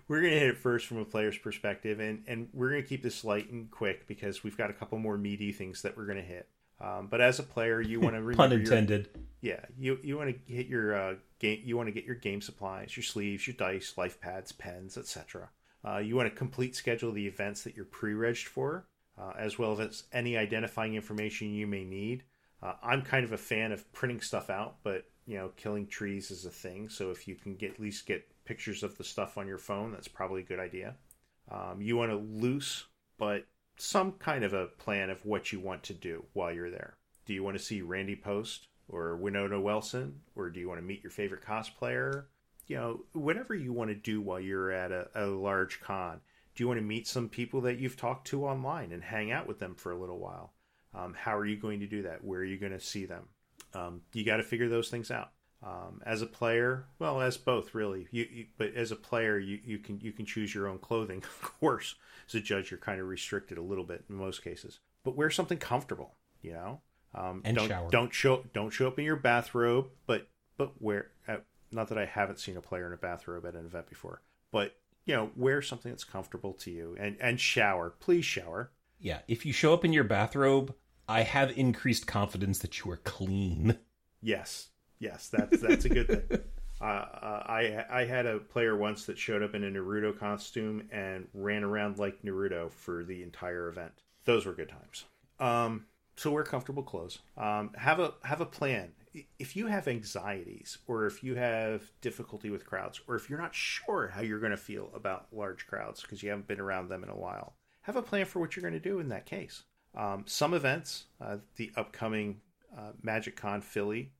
we're gonna hit it first from a player's perspective, and and we're gonna keep this light and quick because we've got a couple more meaty things that we're gonna hit. Um, but as a player, you want to Pun your- intended. yeah, you you want to hit your uh, game. You want to get your game supplies, your sleeves, your dice, life pads, pens, etc. Uh, you want to complete schedule the events that you're pre-regged for, uh, as well as any identifying information you may need. Uh, I'm kind of a fan of printing stuff out, but you know, killing trees is a thing. So if you can get at least get pictures of the stuff on your phone, that's probably a good idea. Um, you want to loose, but some kind of a plan of what you want to do while you're there. Do you want to see Randy Post or Winona Nelson, or do you want to meet your favorite cosplayer? You know, whatever you want to do while you're at a, a large con. Do you want to meet some people that you've talked to online and hang out with them for a little while? Um, how are you going to do that? Where are you going to see them? Um, you got to figure those things out. Um, as a player, well, as both really. You, you, but as a player, you, you can you can choose your own clothing, of course. As a judge, you're kind of restricted a little bit in most cases. But wear something comfortable, you know. Um, And don't shower. don't show don't show up in your bathrobe, but but wear. Uh, not that I haven't seen a player in a bathrobe at an event before, but you know, wear something that's comfortable to you and and shower. Please shower. Yeah, if you show up in your bathrobe, I have increased confidence that you are clean. Yes, yes, that's that's a good thing. Uh, uh, I I had a player once that showed up in a Naruto costume and ran around like Naruto for the entire event. Those were good times. Um, so wear comfortable clothes. Um, have a have a plan. If you have anxieties, or if you have difficulty with crowds, or if you're not sure how you're going to feel about large crowds because you haven't been around them in a while, have a plan for what you're going to do in that case. Um, some events, uh, the upcoming uh, MagicCon Philly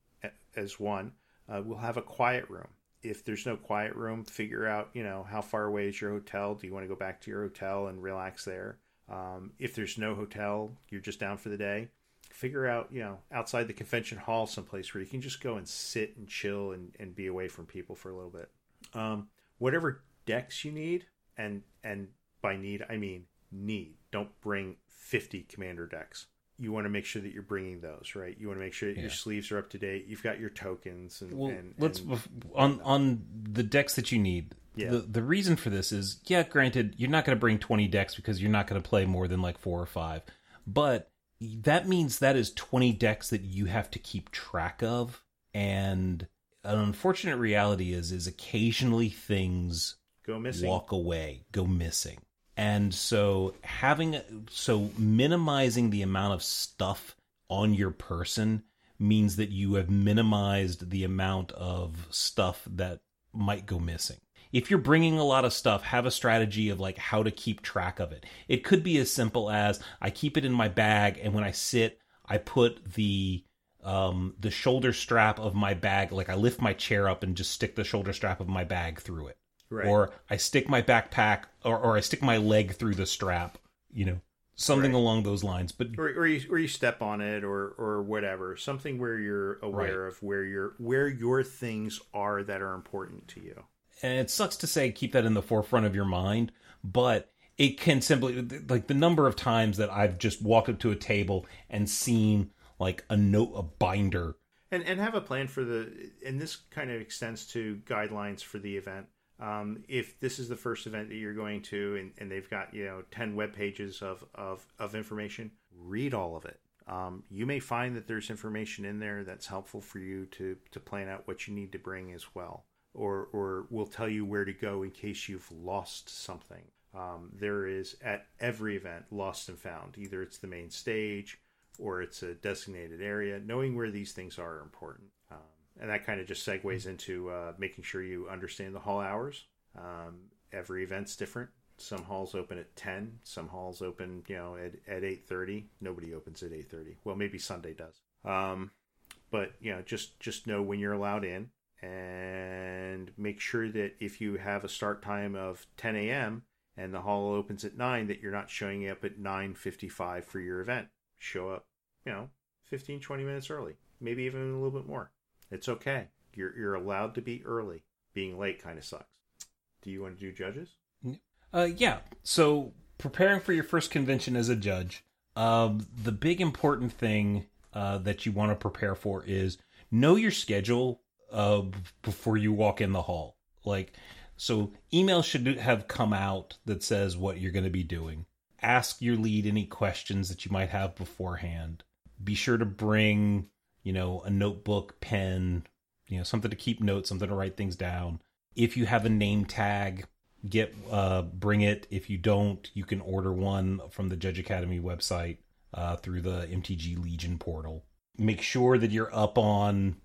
as one, uh, will have a quiet room. If there's no quiet room, figure out you know how far away is your hotel. Do you want to go back to your hotel and relax there? Um, if there's no hotel, you're just down for the day. Figure out you know outside the convention hall someplace where you can just go and sit and chill and, and be away from people for a little bit. Um, whatever decks you need, and and by need I mean need. Don't bring 50 commander decks. You want to make sure that you're bringing those, right? You want to make sure that your sleeves are up to date. You've got your tokens and, Well, and let's and- on on the decks that you need. Yeah. The the reason for this is, yeah, granted, you're not going to bring 20 decks because you're not going to play more than like 4 or 5. But that means that is 20 decks that you have to keep track of and an unfortunate reality is is occasionally things Go missing. walk away, go missing. And so having so minimizing the amount of stuff on your person means that you have minimized the amount of stuff that might go missing. If you're bringing a lot of stuff, have a strategy of like how to keep track of it. It could be as simple as I keep it in my bag and when I sit, I put the um the shoulder strap of my bag like I lift my chair up and just stick the shoulder strap of my bag through it Right. or I stick my backpack or, or I stick my leg through the strap, you know, something Right. along those lines. But or, or you or you step on it or or whatever something where you're aware of where your where your things are that are important to you and it sucks to say keep that in the forefront of your mind, but it can simply like the number of times that I've just walked up to a table and seen like a note a binder. And and have a plan for the and this kind of extends to guidelines for the event. Um, if this is the first event that you're going to and, and they've got you know 10 web pages of, of, of information read all of it. Um, you may find that there's information in there that's helpful for you to, to plan out what you need to bring as well or, or will tell you where to go in case you've lost something um, there is at every event lost and found either it's the main stage or it's a designated area. Knowing where these things are, important. Um, and that kind of just segues into uh, making sure you understand the hall hours. Um, every event's different. Some halls open at 10, some halls open, you know, at, at 8.30. Nobody opens at 8.30. Well, maybe Sunday does. Um, but, you know, just, just know when you're allowed in and make sure that if you have a start time of 10 a.m. and the hall opens at 9, that you're not showing up at 9.55 for your event show up, you know, 15, 20 minutes early, maybe even a little bit more. It's okay. You're, you're allowed to be early. Being late kind of sucks. Do you want to do judges? Uh, yeah. So preparing for your first convention as a judge, um, the big important thing uh, that you want to prepare for is know your schedule uh, before you walk in the hall. Like, so email should have come out that says what you're going to be doing. Ask your lead any questions that you might have beforehand. Be sure to bring, you know, a notebook, pen, you know, something to keep notes, something to write things down. If you have a name tag, get uh bring it if you don't you can order one from the judge academy website uh through the mtg legion portal make sure that you're up on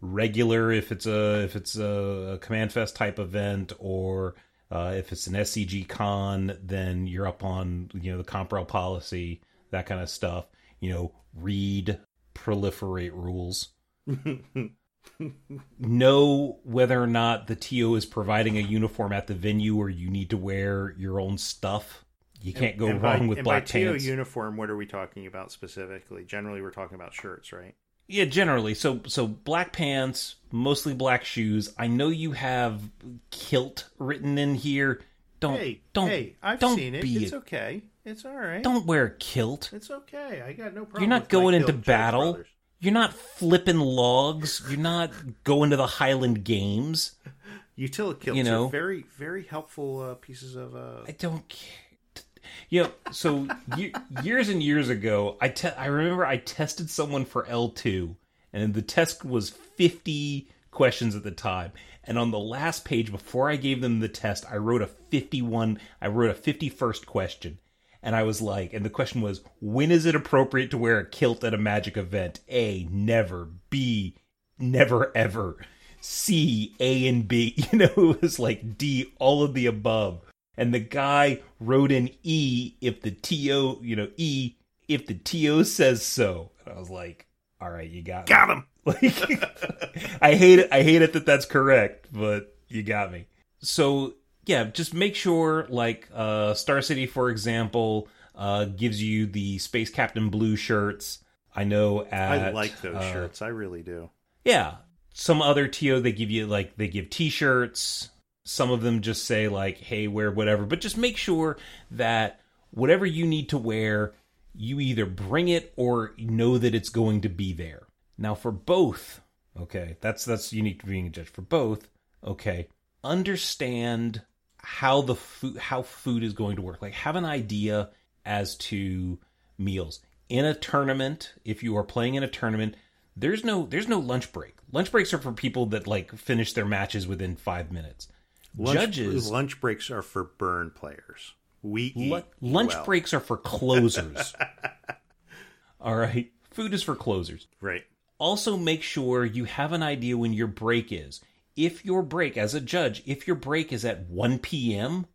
regular if it's a if it's a CommandFest type event or uh, if it's an scg con then you're up on you know the comprel policy that kind of stuff you know read proliferate rules know whether or not the TO is providing a uniform at the venue or you need to wear your own stuff. You can't go And wrong by, with black by TO pants. uniform, what are we talking about specifically? Generally, we're talking about shirts, right? Yeah, generally. So so black pants, mostly black shoes. I know you have kilt written in here. Don't hey, don't hey, I've don't seen it. It's a- okay. It's all right. don't wear a kilt. It's okay. I got no problem. You're not going into battle. brothers. You're not flipping logs. You're not going to the Highland Games. Utility kilts You know. are very, very helpful uh, pieces of. Uh, I don't care. You know, so ye- years and years ago, I te- I remember I tested someone for L two, and the test was fifty questions at the time. And on the last page, before I gave them the test, I wrote a fifty one. I wrote a fifty first question, and I was like, and the question was, when is it appropriate to wear a kilt at a magic event? A, never. B, never ever. C, A, and B. You know, it was like D, all of the above. And the guy wrote in E if the TO, you know, E if the TO says so. And I was like, all right, you got me. got him. Like, I hate it. I hate it that that's correct, but you got me. So yeah, just make sure, like, uh, Star City, for example, uh, gives you the Space Captain Blue shirts. I know at I like those uh, shirts. I really do. yeah. Some other TO they give you like they give t-shirts. Some of them just say like, "Hey, wear whatever." But just make sure that whatever you need to wear, you either bring it or know that it's going to be there. Now for both, okay, that's that's unique to being a judge for both. Okay, understand how the food how food is going to work. Like have an idea as to meals. In a tournament, if you are playing in a tournament, there's no there's no lunch break. Lunch breaks are for people that like finish their matches within 5 minutes. Lunch, Judges lunch breaks are for burn players. We eat Lu- lunch well. breaks are for closers. All right. Food is for closers. Right. Also, make sure you have an idea when your break is. If your break, as a judge, if your break is at 1 p.m.,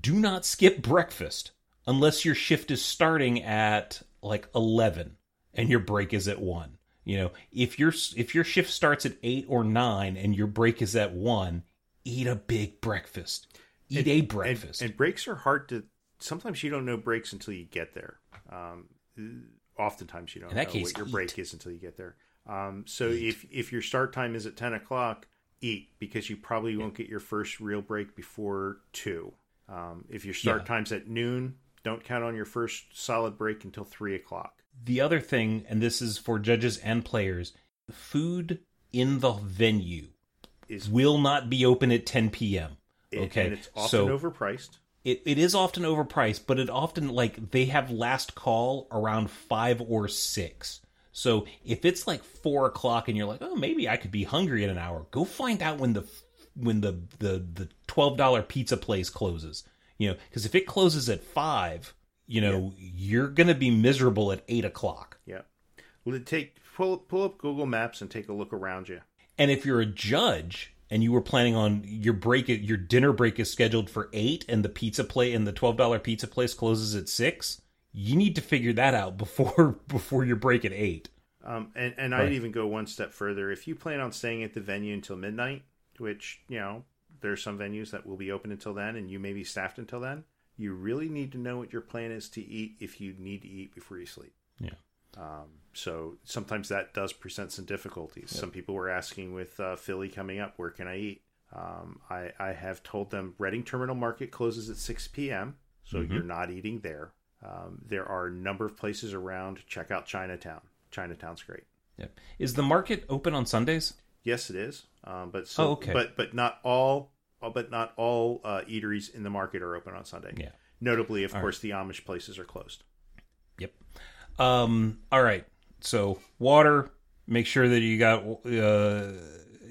do not skip breakfast unless your shift is starting at like 11 and your break is at 1. You know, if your if your shift starts at 8 or 9 and your break is at 1, eat a big breakfast. Eat a And, breakfast. and breaks are hard to. Sometimes you don't know breaks until you get there. Um, oftentimes you don't know case, what your eat. break is until you get there. Um, so if if your start time is at ten o'clock, eat because you probably won't get your first real break before two. Um, if your start Yeah. time's at noon, don't count on your first solid break until three o'clock. the other thing, and this is for judges and players, food in the venue Is will not be open at 10 p.m. it- Okay, and it's often so overpriced. it, it is often overpriced, but it often like they have last call around five or six. So if it's like four o'clock and you're like, oh, maybe I could be hungry in an hour, go find out when the when the the the twelve dollar pizza place closes. You know, because if it closes at five, you know, you're gonna be miserable at eight o'clock. Yeah. Well, take pull pull up Google Maps and take a look around you. And if you're a judge and you were planning on your break, your dinner break is scheduled for eight, and the pizza plate and the twelve dollar pizza place closes at six, you need to figure that out before before your break at eight. Um, and and Right. I'd even go one step further. If you plan on staying at the venue until midnight, which you know there's some venues that will be open until then, and you may be staffed until then, you really need to know what your plan is to eat if you need to eat before you sleep. Yeah. Um, so sometimes that does present some difficulties. Some people were asking with uh, Philly coming up, where can I eat? Um, I, I have told them Reading Terminal Market closes at 6 p.m., so Mhm. you're not eating there. Um, there are a number of places around. Check out Chinatown. Chinatown's great. Yep. Is the market open on Sundays? Yes, it is. Um, but so, Oh, okay. but but not all, uh, but not all uh, eateries in the market are open on Sunday. Yeah. Notably, of All course, the Amish places are closed. Um. All right. So water. Make sure that you got. Uh,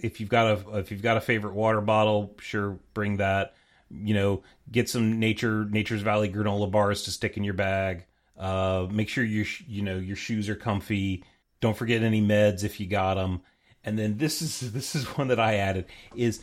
if you've got a if you've got a favorite water bottle, sure, bring that. You know, get some nature Nature's Valley granola bars to stick in your bag. Uh, make sure your you know your shoes are comfy. Don't forget any meds if you got them. And then this is this is one that I added is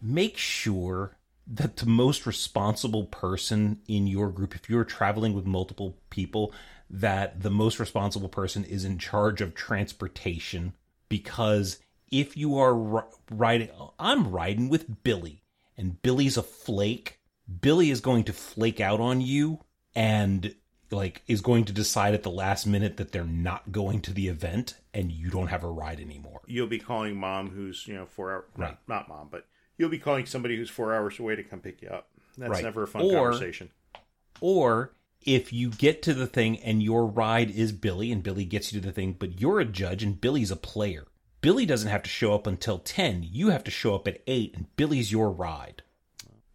make sure that the most responsible person in your group, if you're traveling with multiple people, that the most responsible person is in charge of transportation. Because if you are ri- riding, I'm riding with Billy, and Billy's a flake. Billy is going to flake out on you and like is going to decide at the last minute that they're not going to the event and you don't have a ride anymore. You'll be calling mom, who's you know four hours, Right. not, not mom, but you'll be calling somebody who's four hours away to come pick you up. That's Right. never a fun Or- conversation. Or if you get to the thing and your ride is Billy and Billy gets you to the thing, but you're a judge and Billy's a player. Billy doesn't have to show up until 10. You have to show up at 8 and Billy's your ride.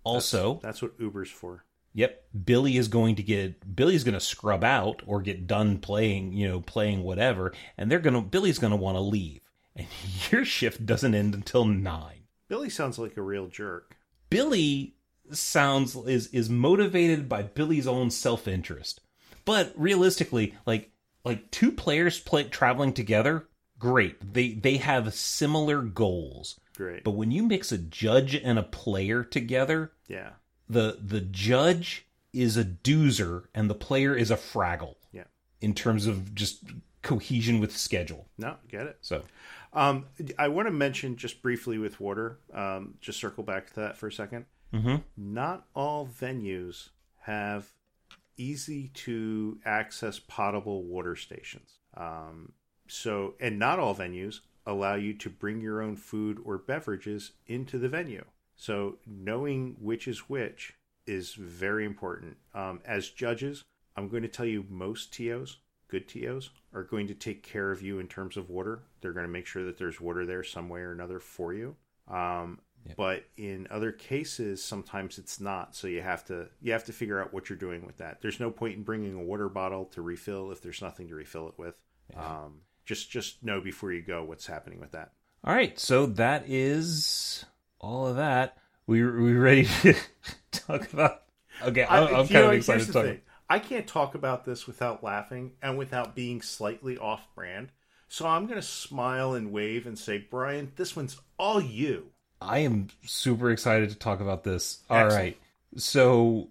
Also, That's what Uber's for. yep, Billy is going to get Billy's going to scrub out or get done playing, you know, playing whatever, and they're going to Billy's going to want to leave. And your shift doesn't end until 9. Billy sounds like a real jerk. Billy sounds is is motivated by Billy's own self-interest. But realistically, like like two players play traveling together, great. They they have similar goals. Great. But when you mix a judge and a player together, yeah. the the judge is a doozer and the player is a fraggle Yeah. in terms of just cohesion with schedule. No, get it. So, Um, I want to mention just briefly with water. Um, just circle back to that for a 2nd mhm. Not all venues have easy to access potable water stations. Um, so, and not all venues allow you to bring your own food or beverages into the venue. So, knowing which is which is very important. Um, as judges, I'm going to tell you most TOs, good TOs, are going to take care of you in terms of water. They're going to make sure that there's water there some way or another for you. Um, But in other cases, sometimes it's not. So you have to you have to figure out what you're doing with that. There's no point in bringing a water bottle to refill if there's nothing to refill it with. Um, just just know before you go what's happening with that. All right, so that is all of that. We we ready to talk about? Okay, I'm, I'm kind know, of excited to talk. thing. I can't talk about this without laughing and without being slightly off brand. So I'm going to smile and wave and say, Brian, this one's all you. I am super excited to talk about this. All right, so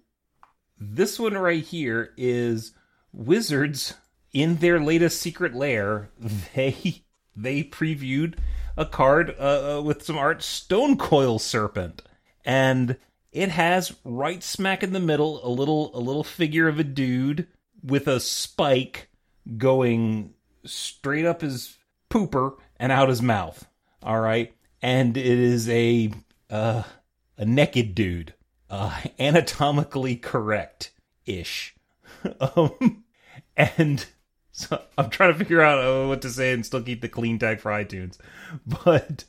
this one right here is Wizards in their latest secret lair. They they previewed a card uh, uh, with some art, Stonecoil Serpent, and it has right smack in the middle a little a little figure of a dude with a spike going straight up his pooper and out his mouth. All right, and it is a uh, a naked dude, uh, anatomically correct ish, um, and so I'm trying to figure out uh, what to say and still keep the clean tag for iTunes, but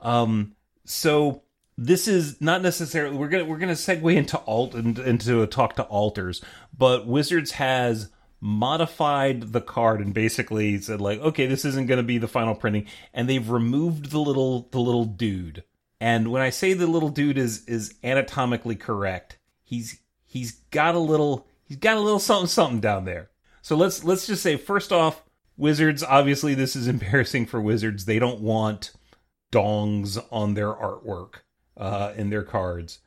um, so this is not necessarily we're gonna we're gonna segue into alt and into a talk to alters, but Wizards has modified the card and basically said like, okay, this isn't gonna be the final printing, and they've removed the little the little dude. And when I say the little dude is is anatomically correct, he's he's got a little he's got a little something something down there. So let's let's just say first off, Wizards obviously this is embarrassing for Wizards. They don't want dongs on their artwork uh in their cards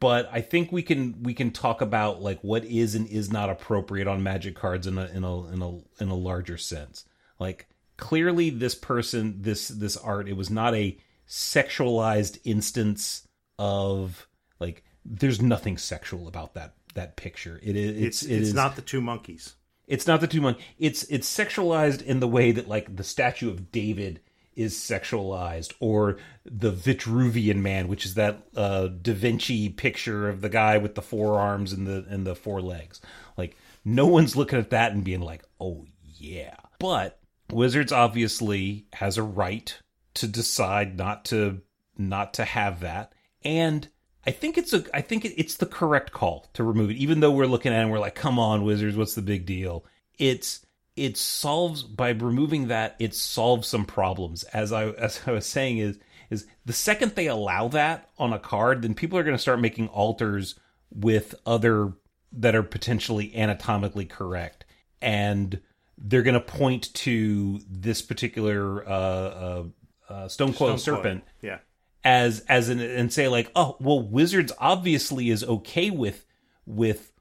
but i think we can we can talk about like what is and is not appropriate on magic cards in a in a in a in a larger sense like clearly this person this this art it was not a sexualized instance of like there's nothing sexual about that that picture it is It's it's it's, is- not the two monkeys. it's not the two monkeys. It's it's sexualized in the way that like the statue of David is sexualized, or the Vitruvian Man, which is that uh, Da Vinci picture of the guy with the four arms and the and the four legs. Like no one's looking at that and being like, "Oh yeah." But Wizards obviously has a right to decide not to not to have that, and I think it's a I think it's the correct call to remove it. Even though we're looking at it and we're like, come on, Wizards, what's the big deal? It's it solves by removing that, it solves some problems. As I as I was saying is is the second they allow that on a card, then people are gonna start making alters with other that are potentially anatomically correct. And they're gonna point to this particular uh, uh, uh, Stonecoil Stone Coil. Serpent Yeah. as as an and say like oh well wizards obviously is okay with with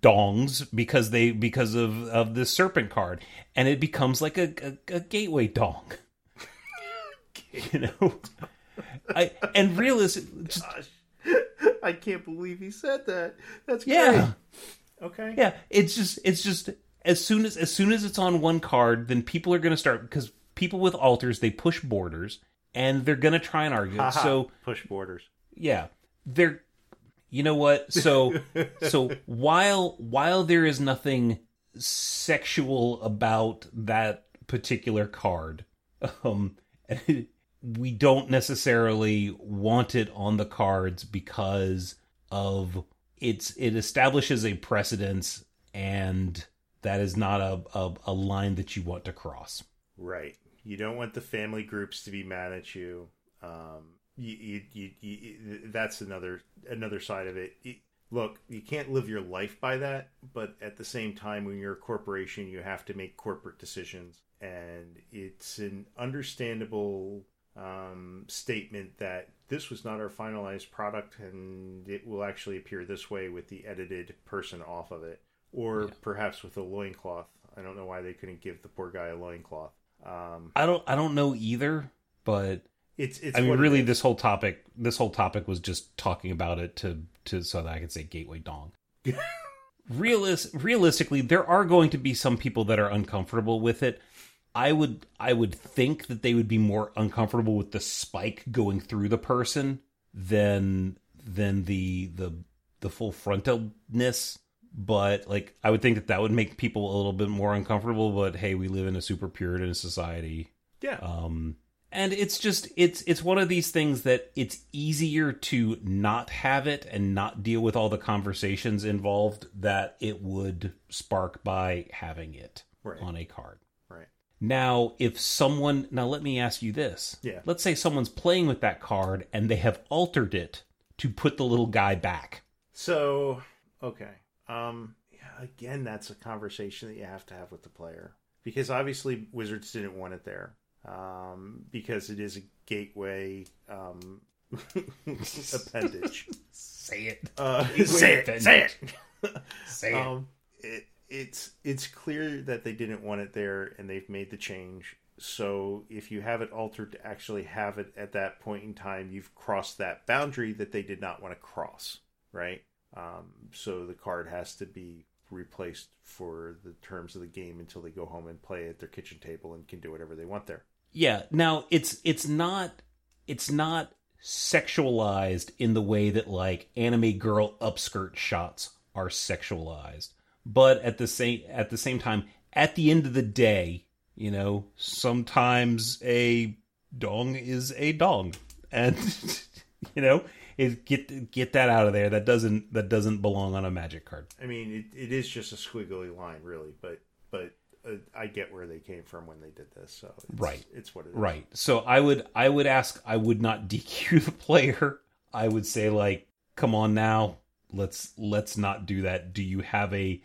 dongs because they because of of this serpent card and it becomes like a a, a gateway dong you know i and realistic just, I can't believe he said that. That's yeah. Okay. yeah it's just it's just as soon as as soon as it's on one card then people are going to start because people with alters they push borders and they're going to try and argue so push borders. yeah they're you know what so so while while there is nothing sexual about that particular card um we don't necessarily want it on the cards because of it's it establishes a precedence and that is not a, a, a line that you want to cross Right. You don't want the family groups to be mad at you. Um, you, you, you, that's another another side of it. Look, you can't live your life by that, but at the same time, when you're a corporation, you have to make corporate decisions, and it's an understandable um, statement that this was not our finalized product, and it will actually appear this way with the edited person off of it, or perhaps with a loincloth. I don't know why they couldn't give the poor guy a loincloth. Um, i don't i don't know either but it's it's. I mean, really, this whole topic, this whole topic was just talking about it to, to so that I could say gateway dong. Realis- realistically, there are going to be some people that are uncomfortable with it. I would, I would think that they would be more uncomfortable with the spike going through the person than than the the the full frontalness. But like, I would think that that would make people a little bit more uncomfortable. But hey, we live in a super Puritan society Yeah, um and it's just it's it's one of these things that it's easier to not have it and not deal with all the conversations involved that it would spark by having it Right. on a card. Right. Now, if someone now let me ask you this. Yeah. Let's say someone's playing with that card and they have altered it to put the little guy back. So, okay. Um yeah, again, that's a conversation that you have to have with the player because obviously Wizards didn't want it there. Um because it is a gateway um appendage. Say it. Uh, say it, say it. Say Um, it, it's it's clear that they didn't want it there, and they've made the change. So if you have it altered to actually have it at that point in time, you've crossed that boundary that they did not want to cross, right? Um, so the card has to be replaced for the terms of the game until they go home and play at their kitchen table and can do whatever they want there. Yeah. Now it's it's not it's not sexualized in the way that like anime girl upskirt shots are sexualized. But at the same at the same time, at the end of the day, you know, sometimes a dong is a dong. And you know, it, get get that out of there. That doesn't that doesn't belong on a magic card. I mean, it, it is just a squiggly line, really, but but uh, I get where they came from when they did this. So it's, Right. it's what it is. Right. So I would I would ask I would not DQ the player. I would say like, come on now, let's let's not do that. Do you have a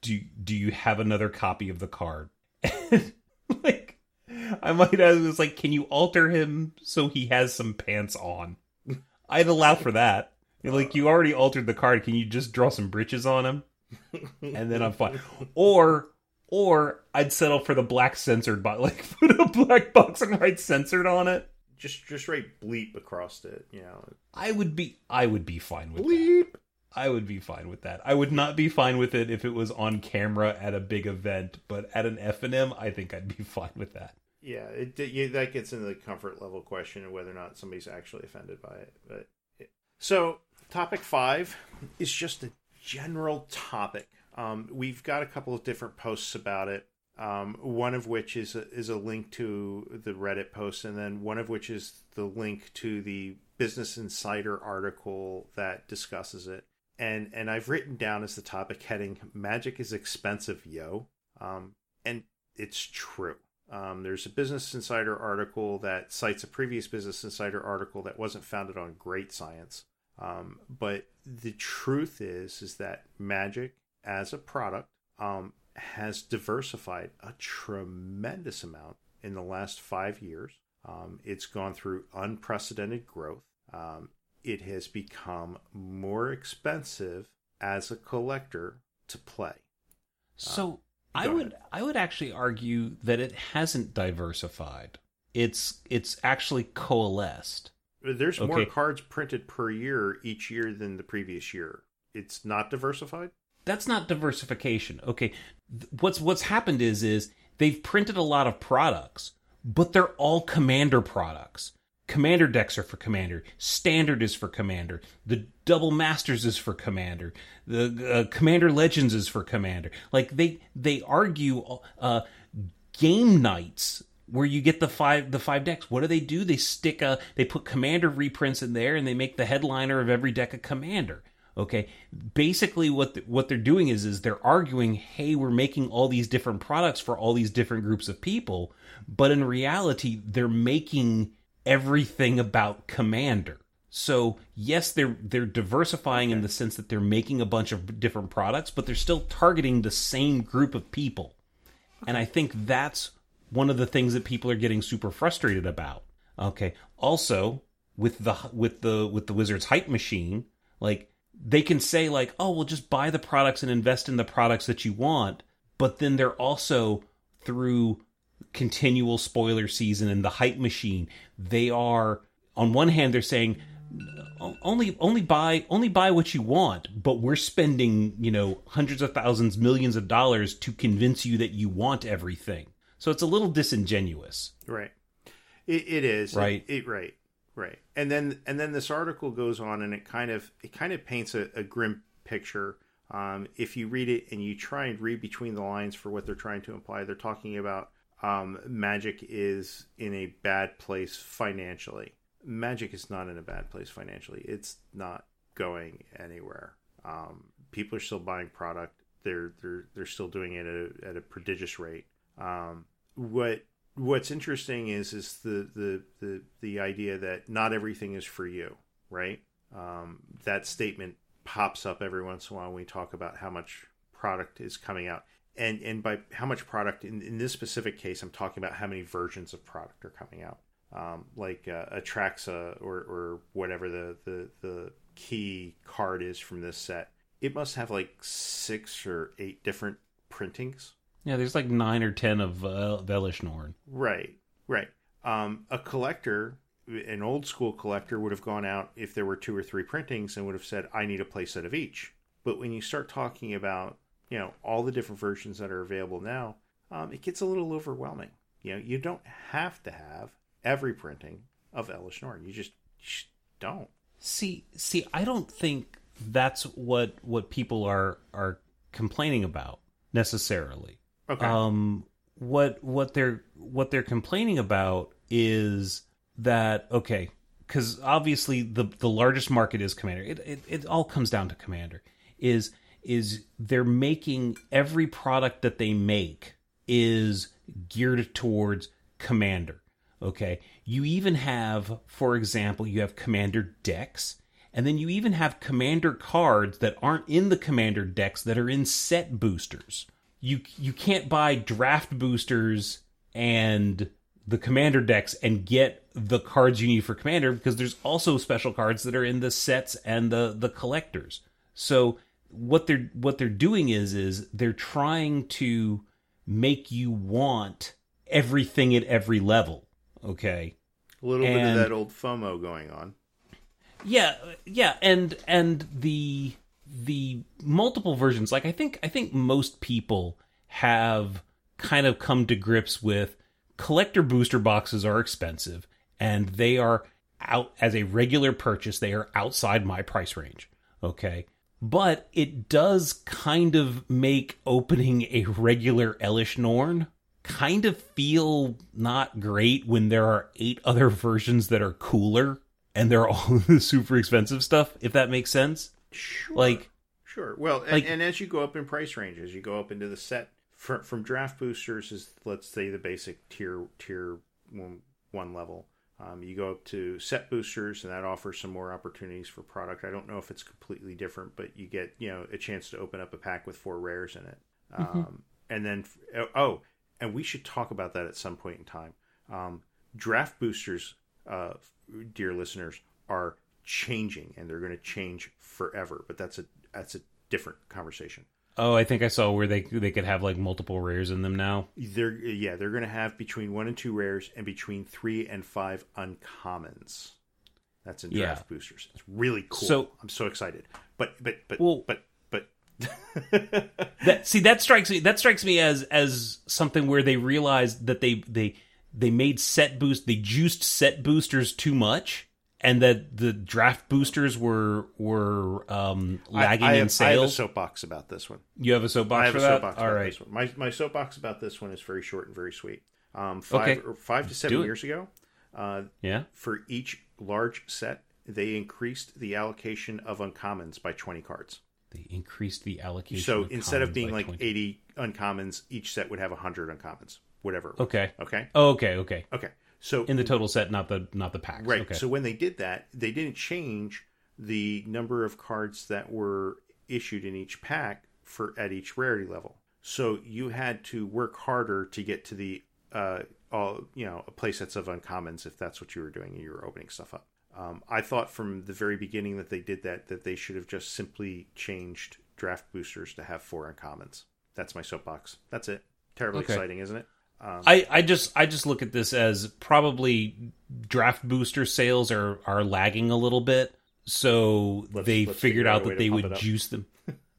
do do you have another copy of the card? like I might ask it's like, can you alter him so he has some pants on? I'd allow for that. You're like you already altered the card, can you just draw some breeches on him? and then I'm fine. Or or I'd settle for the black censored box, like put a black box and write censored on it. Just just write bleep across it. You know, I would be I would be fine with that. bleep. I would be fine with that. I would not be fine with it if it was on camera at a big event, but at an F and M, I think I'd be fine with that. Yeah, it, that gets into the comfort level question of whether or not somebody's actually offended by it. But it, so, topic five is just a general topic. Um, we've got a couple of different posts about it. Um, one of which is a, is a link to the Reddit post, and then one of which is the link to the Business Insider article that discusses it. And and I've written down as the topic heading "Magic is expensive, yo," um, and it's true. Um, there's a Business Insider article that cites a previous Business Insider article that wasn't founded on great science. Um, but the truth is, is that Magic as a product um, has diversified a tremendous amount in the last five years. Um, it's gone through unprecedented growth. Um, it has become more expensive as a collector to play. So I would ahead. I would actually argue that it hasn't diversified. It's it's actually coalesced. There's more cards printed per year each year than the previous year. It's not diversified. That's not diversification. Okay, what's what's happened is is they've printed a lot of products, but they're all commander products. Commander decks are for commander. Standard is for commander. The double masters is for commander. The uh, commander legends is for commander. Like they they argue uh, game nights where you get the five the five decks. What do they do? They stick a they put commander reprints in there and they make the headliner of every deck a commander. Okay, basically what the, what they're doing is is they're arguing, hey, we're making all these different products for all these different groups of people, but in reality, they're making everything about Commander. So yes, they're they're diversifying in the sense that they're making a bunch of different products, but they're still targeting the same group of people. And I think that's one of the things that people are getting super frustrated about. Okay. Also, with the with the with the Wizards hype machine, like they can say like, "Oh, well just buy the products and invest in the products that you want." But then they're also through continual spoiler season and the hype machine, they are on one hand they're saying only only buy only buy what you want but we're spending you know hundreds of thousands millions of dollars to convince you that you want everything so it's a little disingenuous Right. It, it is Right. It, it right. Right. And then and then this article goes on and it kind of it kind of paints a, a grim picture. Um, if you read it and you try and read between the lines for what they're trying to imply, they're talking about um, Magic is in a bad place financially. Magic is not in a bad place financially. It's not going anywhere. Um, people are still buying product. They're they're they're still doing it at a, at a prodigious rate. Um, what what's interesting is is the, the the the idea that not everything is for you, right? Um, that statement pops up every once in a while when we talk about how much product is coming out. And and by how much product in, in this specific case, I'm talking about how many versions of product are coming out. Um, like uh, Atraxa or, or whatever the, the, the key card is from this set. It must have like six or eight different printings. Yeah, there's like nine or ten of uh, Elesh Norn. Right, right. Um, a collector, an old school collector, would have gone out if there were two or three printings and would have said, "I need a playset of each." But when you start talking about, you know, all the different versions that are available now, um, it gets a little overwhelming. You know, you don't have to have every printing of Elesh Norn. You just, you just don't. See, see, I don't think that's what what people are are complaining about necessarily. Okay. Um, what what they're what they're complaining about is that okay, because obviously the the largest market is Commander. It, it it all comes down to Commander. Is is they're making every product that they make is geared towards Commander. Okay. You even have, for example, you have commander decks, and then you even have commander cards that aren't in the commander decks that are in set boosters. You you can't buy draft boosters and the commander decks and get the cards you need for commander because there's also special cards that are in the sets and the the collectors. So what they're what they're doing is is they're trying to make you want everything at every level okay a little and, bit of that old fomo going on yeah yeah and and the the multiple versions like i think i think most people have kind of come to grips with collector booster boxes are expensive and they are out as a regular purchase they are outside my price range okay but it does kind of make opening a regular Elesh Norn kind of feel not great when there are eight other versions that are cooler and they're all the super expensive stuff, if that makes sense. Sure. Like, sure. Well, and, like, and as you go up in price ranges, you go up into the set from, from draft boosters is let's say the basic tier tier one, one level. Um, you go up to set boosters, and that offers some more opportunities for product. I don't know if it's completely different, but you get you know a chance to open up a pack with four rares in it. Mm-hmm. Um, and then oh, and we should talk about that at some point in time. Um, draft boosters, uh, dear listeners, are changing, and they're going to change forever. But that's a that's a different conversation. Oh, I think I saw where they they could have like multiple rares in them now. They're yeah, they're going to have between one and two rares, and between three and five uncommons. That's in draft yeah. boosters. It's really cool. So I'm so excited. But but but well, but that see that strikes me that strikes me as as something where they realized that they they they made set boost they juiced set boosters too much and that the draft boosters were were um, lagging I, I have, in sales. I have a soapbox about this one. You have a soapbox. I have a soapbox. All right. My my soapbox about this one is very short and very sweet. Um, five okay. five to seven years ago, uh, yeah, for each large set, they increased the allocation of uncommons by twenty cards. They increased the allocation. So of instead of being like 20. 80 uncommons, each set would have 100 uncommons, whatever. Okay. Okay. Oh, okay. Okay. Okay. So in the total set, not the not the packs. Right. Okay. So when they did that, they didn't change the number of cards that were issued in each pack for at each rarity level. So you had to work harder to get to the uh all you know play sets of uncommons if that's what you were doing and you were opening stuff up. Um, I thought from the very beginning that they did that that they should have just simply changed draft boosters to have four uncommons. That's my soapbox. That's it. Terribly okay. exciting, isn't it? Um, I, I just I just look at this as probably draft booster sales are are lagging a little bit, so let's, they let's figure out that they would juice them.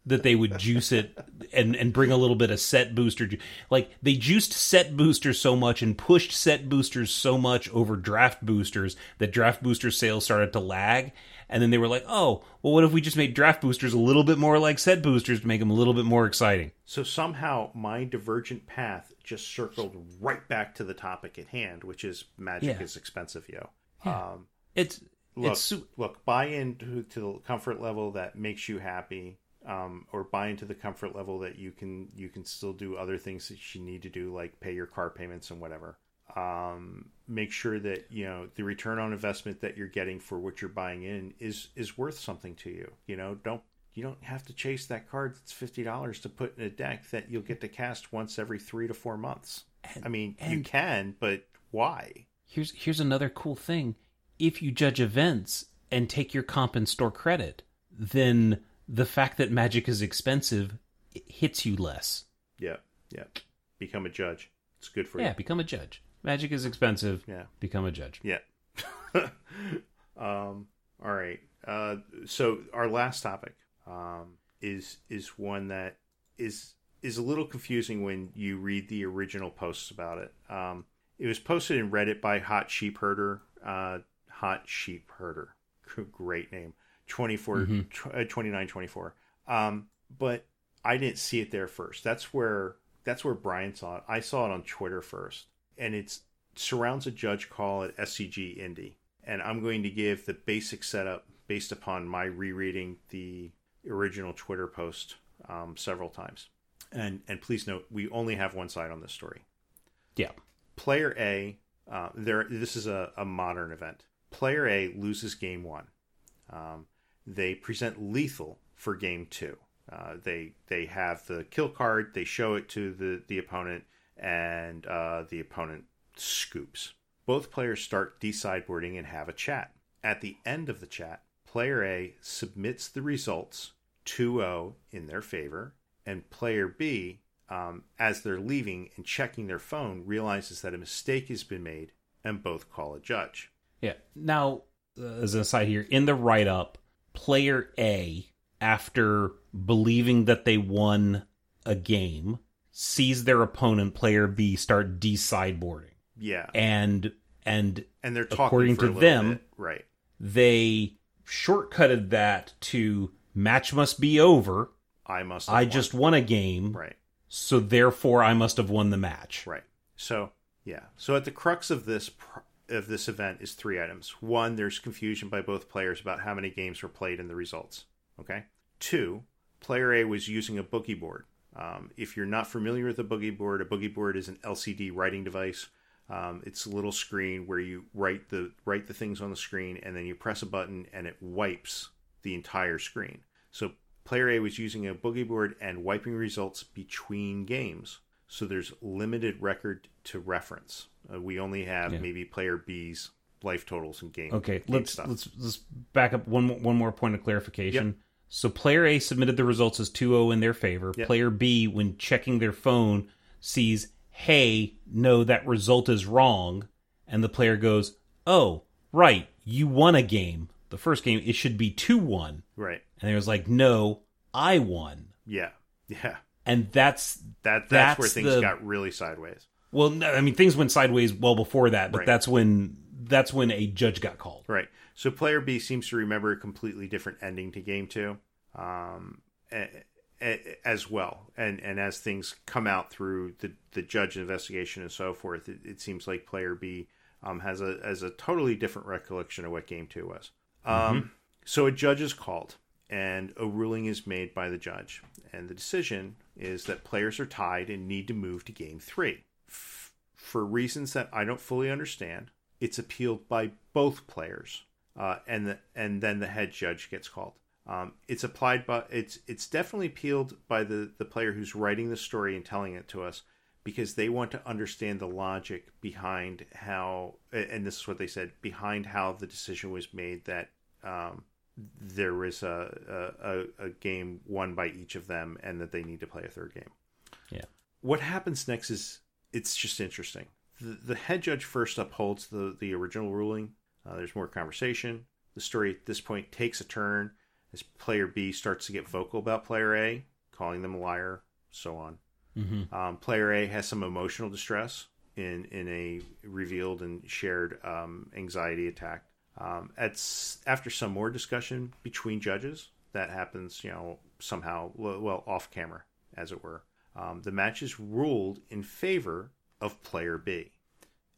that they would juice it and and bring a little bit of set booster. ju- Like they juiced set boosters so much and pushed set boosters so much over draft boosters that draft booster sales started to lag. And then they were like, "Oh, well, what if we just made draft boosters a little bit more like set boosters to make them a little bit more exciting?" So somehow my divergent path just circled right back to the topic at hand, which is magic Yeah. is expensive, yo. Um, It's look, it's su- look, buy into to the comfort level that makes you happy, um, or buy into the comfort level that you can you can still do other things that you need to do, like pay your car payments and whatever. Um, make sure that you know the return on investment that you're getting for what you're buying in is is worth something to you. You know, don't you don't have to chase that card that's fifty dollars to put in a deck that you'll get to cast once every three to four months. I mean, you can, but why? here's here's another cool thing. If you judge events and take your comp and store credit, then the fact that magic is expensive it hits you less. Yeah, yeah. Become a judge. It's good for Yeah, you. become a judge. Magic is expensive. Yeah. Become a judge. Yeah. um, all right. Uh, so our last topic um, is is one that is is a little confusing when you read the original posts about it. Um, it was posted in Reddit by Hot Sheep Herder. Uh, Hot Sheep Herder. Great name. 24, Mhm. tw- uh, 2924. Um, but I didn't see it there first. That's where that's where Brian saw it. I saw it on Twitter first, and it's surrounds a judge call at SCG Indy. And I'm going to give the basic setup based upon my rereading the original Twitter post um, several times. And and please note, we only have one side on this story. Yeah. Player A, uh, there. This is a, a modern event. Player A loses game one. Um, they present lethal for game two. Uh, they they have the kill card. They show it to the the opponent, and uh, the opponent scoops. Both players start desideboarding and have a chat. At the end of the chat, player A submits the results 2-0 in their favor, and player B, um, as they're leaving and checking their phone, realizes that a mistake has been made, and both call a judge. Yeah. Now, uh, as an aside here, in the write up, player A, after believing that they won a game, sees their opponent, player B, start desideboarding. Yeah, And and and they're talking according for to them- bit. right? they shortcutted that to match must be over. I must. Have I won. just won a game, right. so therefore I must have won the match. Right. So yeah. So at the crux of this of this event is three items. One, there's confusion by both players about how many games were played and the results. Okay. Two, player A was using a boogie board. Um, if you're not familiar with a boogie board, a boogie board is an LCD writing device. Um, it's a little screen where you write the write the things on the screen, and then you press a button, and it wipes the entire screen. So player A was using a boogie board and wiping results between games. So there's limited record to reference. Uh, we only have Yeah. maybe player B's life totals and game. Okay, game let's stuff. let's let's back up one more- one more point of clarification. So player A submitted the results as 2-0 in their favor. Yep. Player B when checking their phone sees, "Hey, no that result is wrong." And the player goes, "Oh, right, you won a game. The first game it should be 2-1." right. And was like, "No, I won." Yeah. Yeah. And that's That that's, where things the- got really sideways. well, no, I mean things went sideways well before that, but Right. that's when that's when a judge got called. Right. So player B seems to remember a completely different ending to game two, um, a- a- as well. And and as things come out through the the judge investigation and so forth, it, it seems like player B um, has a has a totally different recollection of what game two was. Um, So a judge is called, and a ruling is made by the judge, and the decision is that players are tied and need to move to game three. F- for reasons that I don't fully understand, it's appealed by both players, uh, and the, and then the head judge gets called. Um, it's applied by it's it's definitely appealed by the the player who's writing the story and telling it to us because they want to understand the logic behind how and this is what they said behind how the decision was made that um, there was a, a, a game won by each of them and that they need to play a third game. Yeah. What happens next is it's just interesting. The, the head judge first upholds the, the original ruling. Uh, there's more conversation. The story at this point takes a turn as player B starts to get vocal about player A, calling them a liar, so on. Mm-hmm. Um, player A has some emotional distress in in a revealed and shared um, anxiety attack. Um, it's after some more discussion between judges that happens, you know, somehow well off camera, as it were. Um, the match is ruled in favor of player B,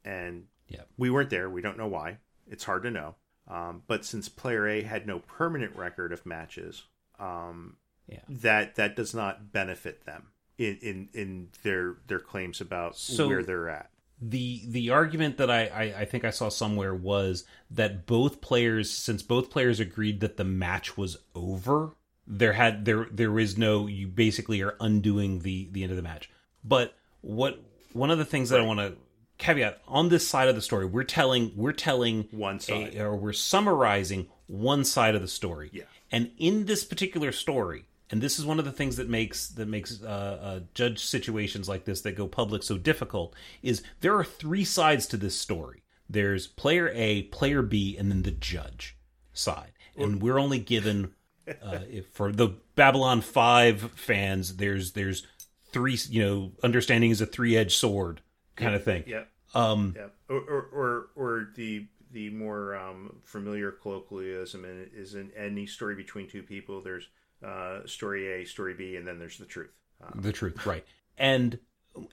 and Yep. we weren't there. We don't know why. It's hard to know. Um, but since player A had no permanent record of matches, um, Yeah. that that does not benefit them in in, in their their claims about So- where they're at. the the argument that I, I I think I saw somewhere was that both players since both players agreed that the match was over there had there there is no you basically are undoing the the end of the match but what one of the things that I want to caveat on this side of the story we're telling we're telling One side. a, or we're summarizing one side of the story. Yeah. and in this particular story and this is one of the things that makes that makes uh, uh, judge situations like this that go public so difficult is there are three sides to this story. There's player a player b and then the judge side. And we're only given uh, if for the babylon 5 fans there's there's three you know understanding is a three-edged sword kind of thing. Yeah, um yeah. Or or or, or the the more um, familiar colloquialism is in any story between two people. There's uh, story A, story B, and then there's the truth. Um, the truth right and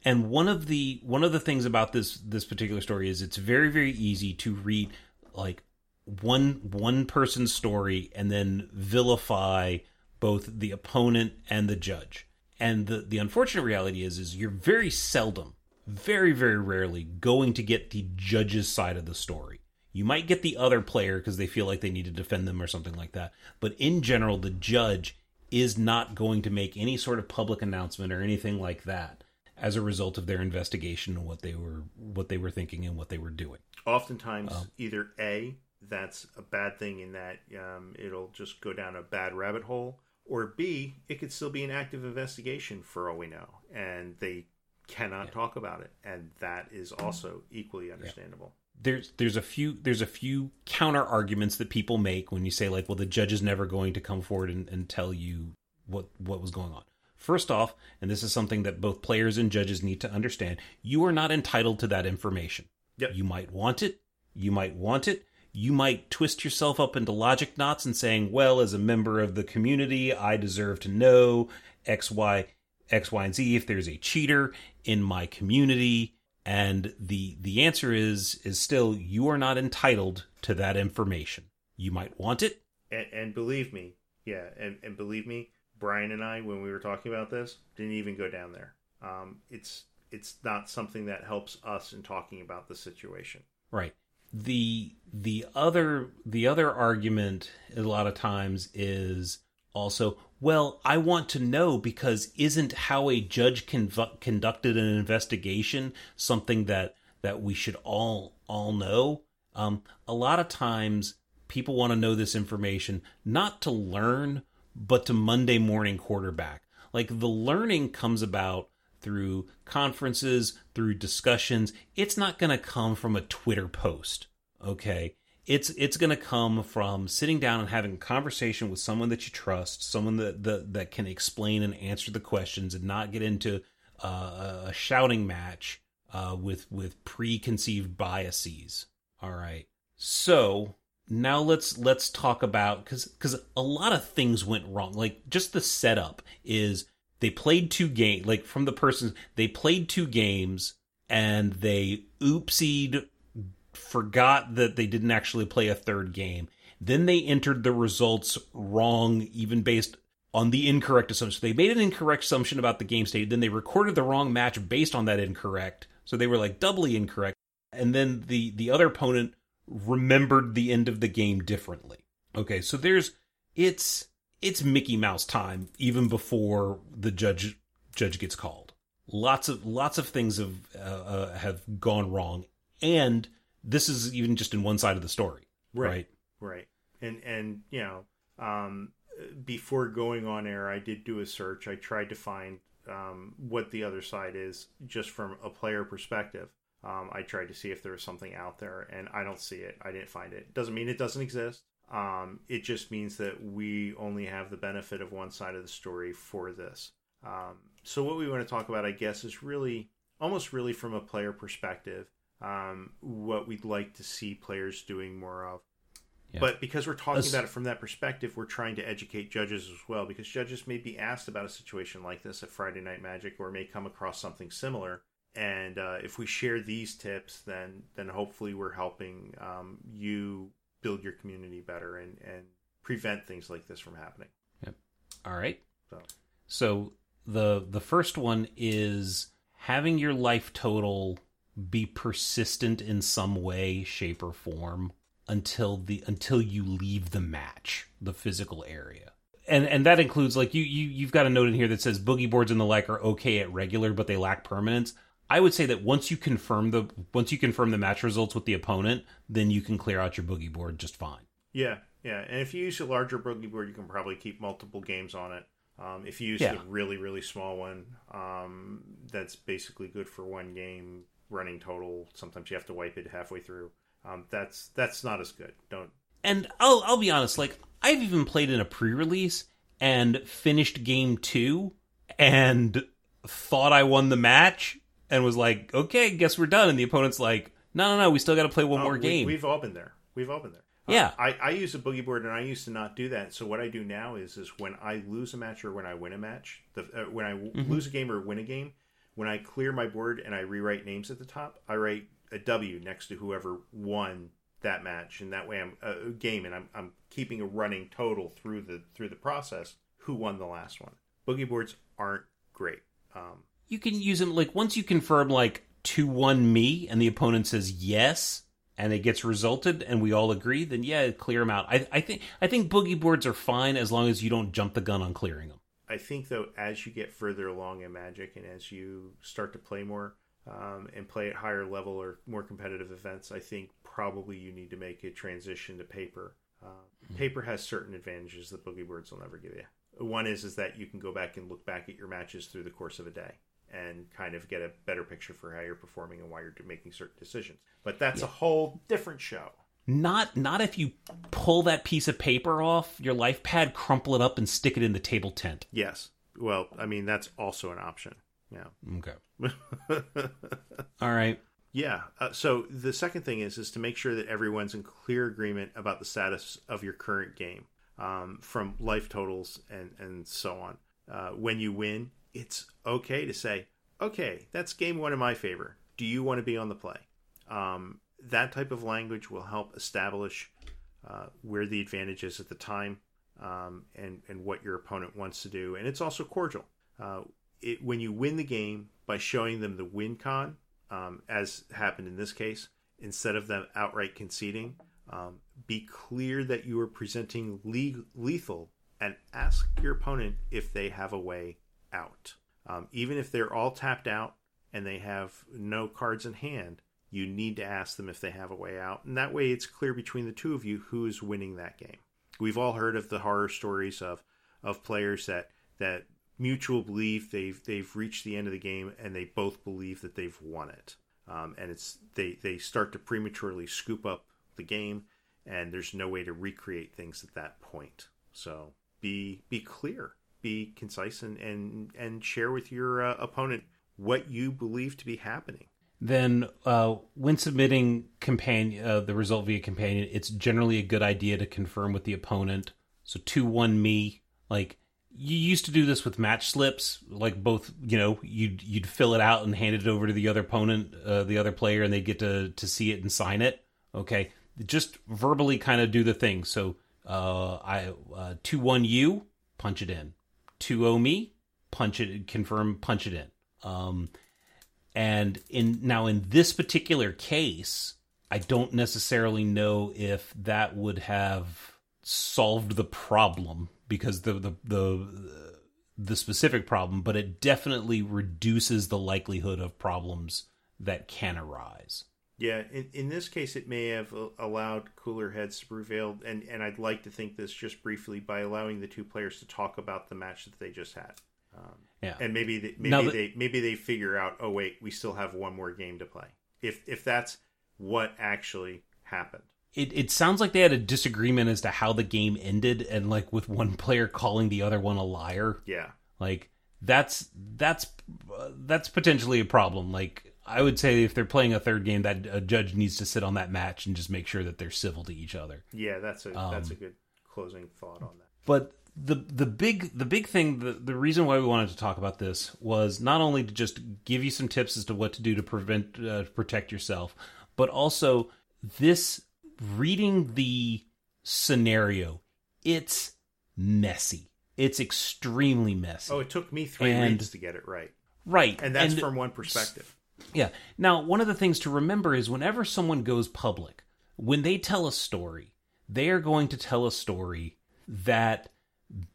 and one of the one of the things about this this particular story is it's very very easy to read like one one person's story and then vilify both the opponent and the judge and the the unfortunate reality is is you're very seldom very very rarely going to get the judge's side of the story you might get the other player because they feel like they need to defend them or something like that but in general the judge is not going to make any sort of public announcement or anything like that as a result of their investigation and what they were what they were thinking and what they were doing. oftentimes, either A, that's a bad thing in that um, it'll just go down a bad rabbit hole, or B, it could still be an active investigation for all we know, and they cannot talk about it, and that is also equally understandable. There's there's a few there's a few counter arguments that people make when you say like, well, the judge is never going to come forward and, and tell you what what was going on. First off, and this is something that both players and judges need to understand, you are not entitled to that information. Yep. You might want it, you might want it, you might twist yourself up into logic knots and saying, well, as a member of the community, I deserve to know X, Y, X, Y, and Z if there's a cheater in my community. And the the answer is is still you are not entitled to that information. You might want it. And, and believe me, yeah, and, and believe me, Brian and I, when we were talking about this, didn't even go down there. Um, it's it's not something that helps us in talking about the situation. Right. The the other the other argument a lot of times is also well I want to know because isn't how a judge conv- conducted an investigation something that that we should all all know um a lot of times people want to know this information not to learn but to Monday morning quarterback like the learning comes about through conferences, through discussions. It's not going to come from a Twitter post, okay? It's it's going to come from sitting down and having a conversation with someone that you trust, someone that that, that can explain and answer the questions, and not get into uh, a shouting match uh, with with preconceived biases. All right, so now let's let's talk about because because a lot of things went wrong. Like just the setup is they played two games like from the person they played two games and they oopsied forgot that they didn't actually play a third game. Then they entered the results wrong even based on the incorrect assumption. They made an incorrect assumption about the game state. Then they recorded the wrong match based on that incorrect. So they were like doubly incorrect. And then the the other opponent remembered the end of the game differently. Okay so there's it's it's Mickey Mouse time even before the judge judge gets called. Lots of lots of things have uh, uh, have gone wrong, and this is even just in one side of the story, right? Right. And and you know, um, before going on air, I did do a search. I tried to find um, what the other side is, just from a player perspective. Um, I tried to see if there was something out there, and I don't see it. I didn't find it. Doesn't mean it doesn't exist. Um, it just means that we only have the benefit of one side of the story for this. Um, so what we want to talk about, I guess, is really almost really from a player perspective, um, what we'd like to see players doing more of. Yeah. But because we're talking about it from that perspective, we're trying to educate judges as well. Because judges may be asked about a situation like this at Friday Night Magic, or may come across something similar. And uh, if we share these tips, then then hopefully we're helping um, you build your community better and and prevent things like this from happening. Yep. All right. So So the the first one is having your life total be persistent in some way, shape, or form until the until you leave the match, the physical area. And and that includes like you you you've got a note in here that says boogie boards and the like are okay at regular, but they lack permanence. I would say that once you confirm the once you confirm the match results with the opponent, then you can clear out your boogie board just fine. Yeah, yeah, and if you use a larger boogie board, you can probably keep multiple games on it. Um, if you use Yeah. a really really small one, um, that's basically good for one game running total. Sometimes you have to wipe it halfway through. Um, that's that's not as good. Don't. And I'll I'll be honest, like I've even played in a pre-release and finished game 2 and thought I won the match and was like, "Okay, guess we're done." And the opponent's like, "No, no, no, we still got to play one Oh, more we- game." We've all been there. We've all been there. Uh, Yeah. I, I use a boogie board, and I used to not do that. So what I do now is, is when I lose a match or when I win a match, the, uh, when I Mm-hmm. lose a game or win a game, when I clear my board and I rewrite names at the top, I write a W next to whoever won that match, and that way I'm a game, and I'm I'm keeping a running total through the through the process. Who won the last one? Boogie boards aren't great. Um, you can use them like once you confirm like 2-1 me and the opponent says yes and it gets resulted and we all agree, then yeah, clear them out. I I think I think boogie boards are fine as long as you don't jump the gun on clearing them. I think though, as you get further along in Magic and as you start to play more um, and play at higher level or more competitive events, I think probably you need to make a transition to paper. Uh, Paper has certain advantages that boogie boards will never give you. One is is that you can go back and look back at your matches through the course of a day and kind of get a better picture for how you're performing and why you're making certain decisions. But that's a whole different show. Not not if you pull that piece of paper off your life pad, crumple it up, and stick it in the table tent. Yes. Well, I mean that's also an option. Yeah. Okay. All right. Yeah. Uh, so the second thing is is to make sure that everyone's in clear agreement about the status of your current game, um, from life totals and and so on. Uh, when you win, it's okay to say, "Okay, that's game one in my favor. Do you want to be on the play?" Um, that type of language will help establish uh, where the advantage is at the time um, and and what your opponent wants to do, and it's also cordial. Uh, it, when you win the game by showing them the win con, um, as happened in this case, instead of them outright conceding, um, be clear that you are presenting le- lethal and ask your opponent if they have a way out. Um, even if they're all tapped out and they have no cards in hand, you need to ask them if they have a way out. And that way it's clear between the two of you who is winning that game. We've all heard of the horror stories of, of players that, that mutual belief they've they've reached the end of the game and they both believe that they've won it um, and it's they they start to prematurely scoop up the game and there's no way to recreate things at that point so be be clear be concise and and, and share with your uh, opponent what you believe to be happening Then, uh, when submitting companion uh, the result via companion, it's generally a good idea to confirm with the opponent. So two one me, like you used to do this with match slips, like both you know you'd you'd fill it out and hand it over to the other opponent, uh, the other player, and they get to to see it and sign it. Okay, just verbally kind of do the thing. So uh, I uh, two one you punch it in, two o me punch it confirm punch it in. Um, and in now in this particular case, I don't necessarily know if that would have solved the problem because the the the the specific problem, but it definitely reduces the likelihood of problems that can arise. Yeah, in, in this case, it may have allowed cooler heads to prevail, and, and I'd like to think this just briefly by allowing the two players to talk about the match that they just had, um, Yeah. and maybe they, maybe the- they maybe they figure out, oh wait, we still have one more game to play. If if that's what actually happened, It it sounds like they had a disagreement as to how the game ended and like with one player calling the other one a liar. yeah, Like that's that's uh, that's potentially a problem. Like I would say, if they're playing a third game, that a judge needs to sit on that match and just make sure that they're civil to each other. Yeah, that's a Um, that's a good closing thought on that. But the the big the big thing the, the reason why we wanted to talk about this was not only to just give you some tips as to what to do to prevent uh, protect yourself, but also this reading the scenario. It's messy. It's extremely messy. Oh, it took me three And- reads to get it right, right, and that's from one perspective. Yeah. Now, one of the things to remember is whenever someone goes public, when they tell a story, they are going to tell a story that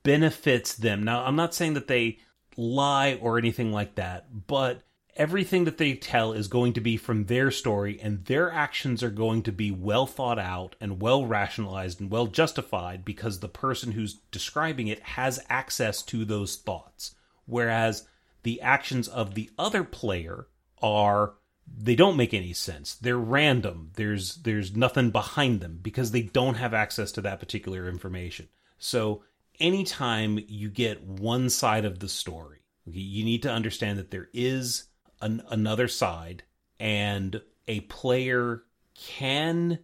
benefits them. Now, I'm not saying that they lie or anything like that, but everything that they tell is going to be from their story, and their actions are going to be well thought out and well rationalized and well justified because the person who's describing it has access to those thoughts. Whereas the actions of the other player are they don't make any sense. They're random. There's there's nothing behind them because they don't have access to that particular information. So anytime you get one side of the story, you need to understand that there is an, another side and a player can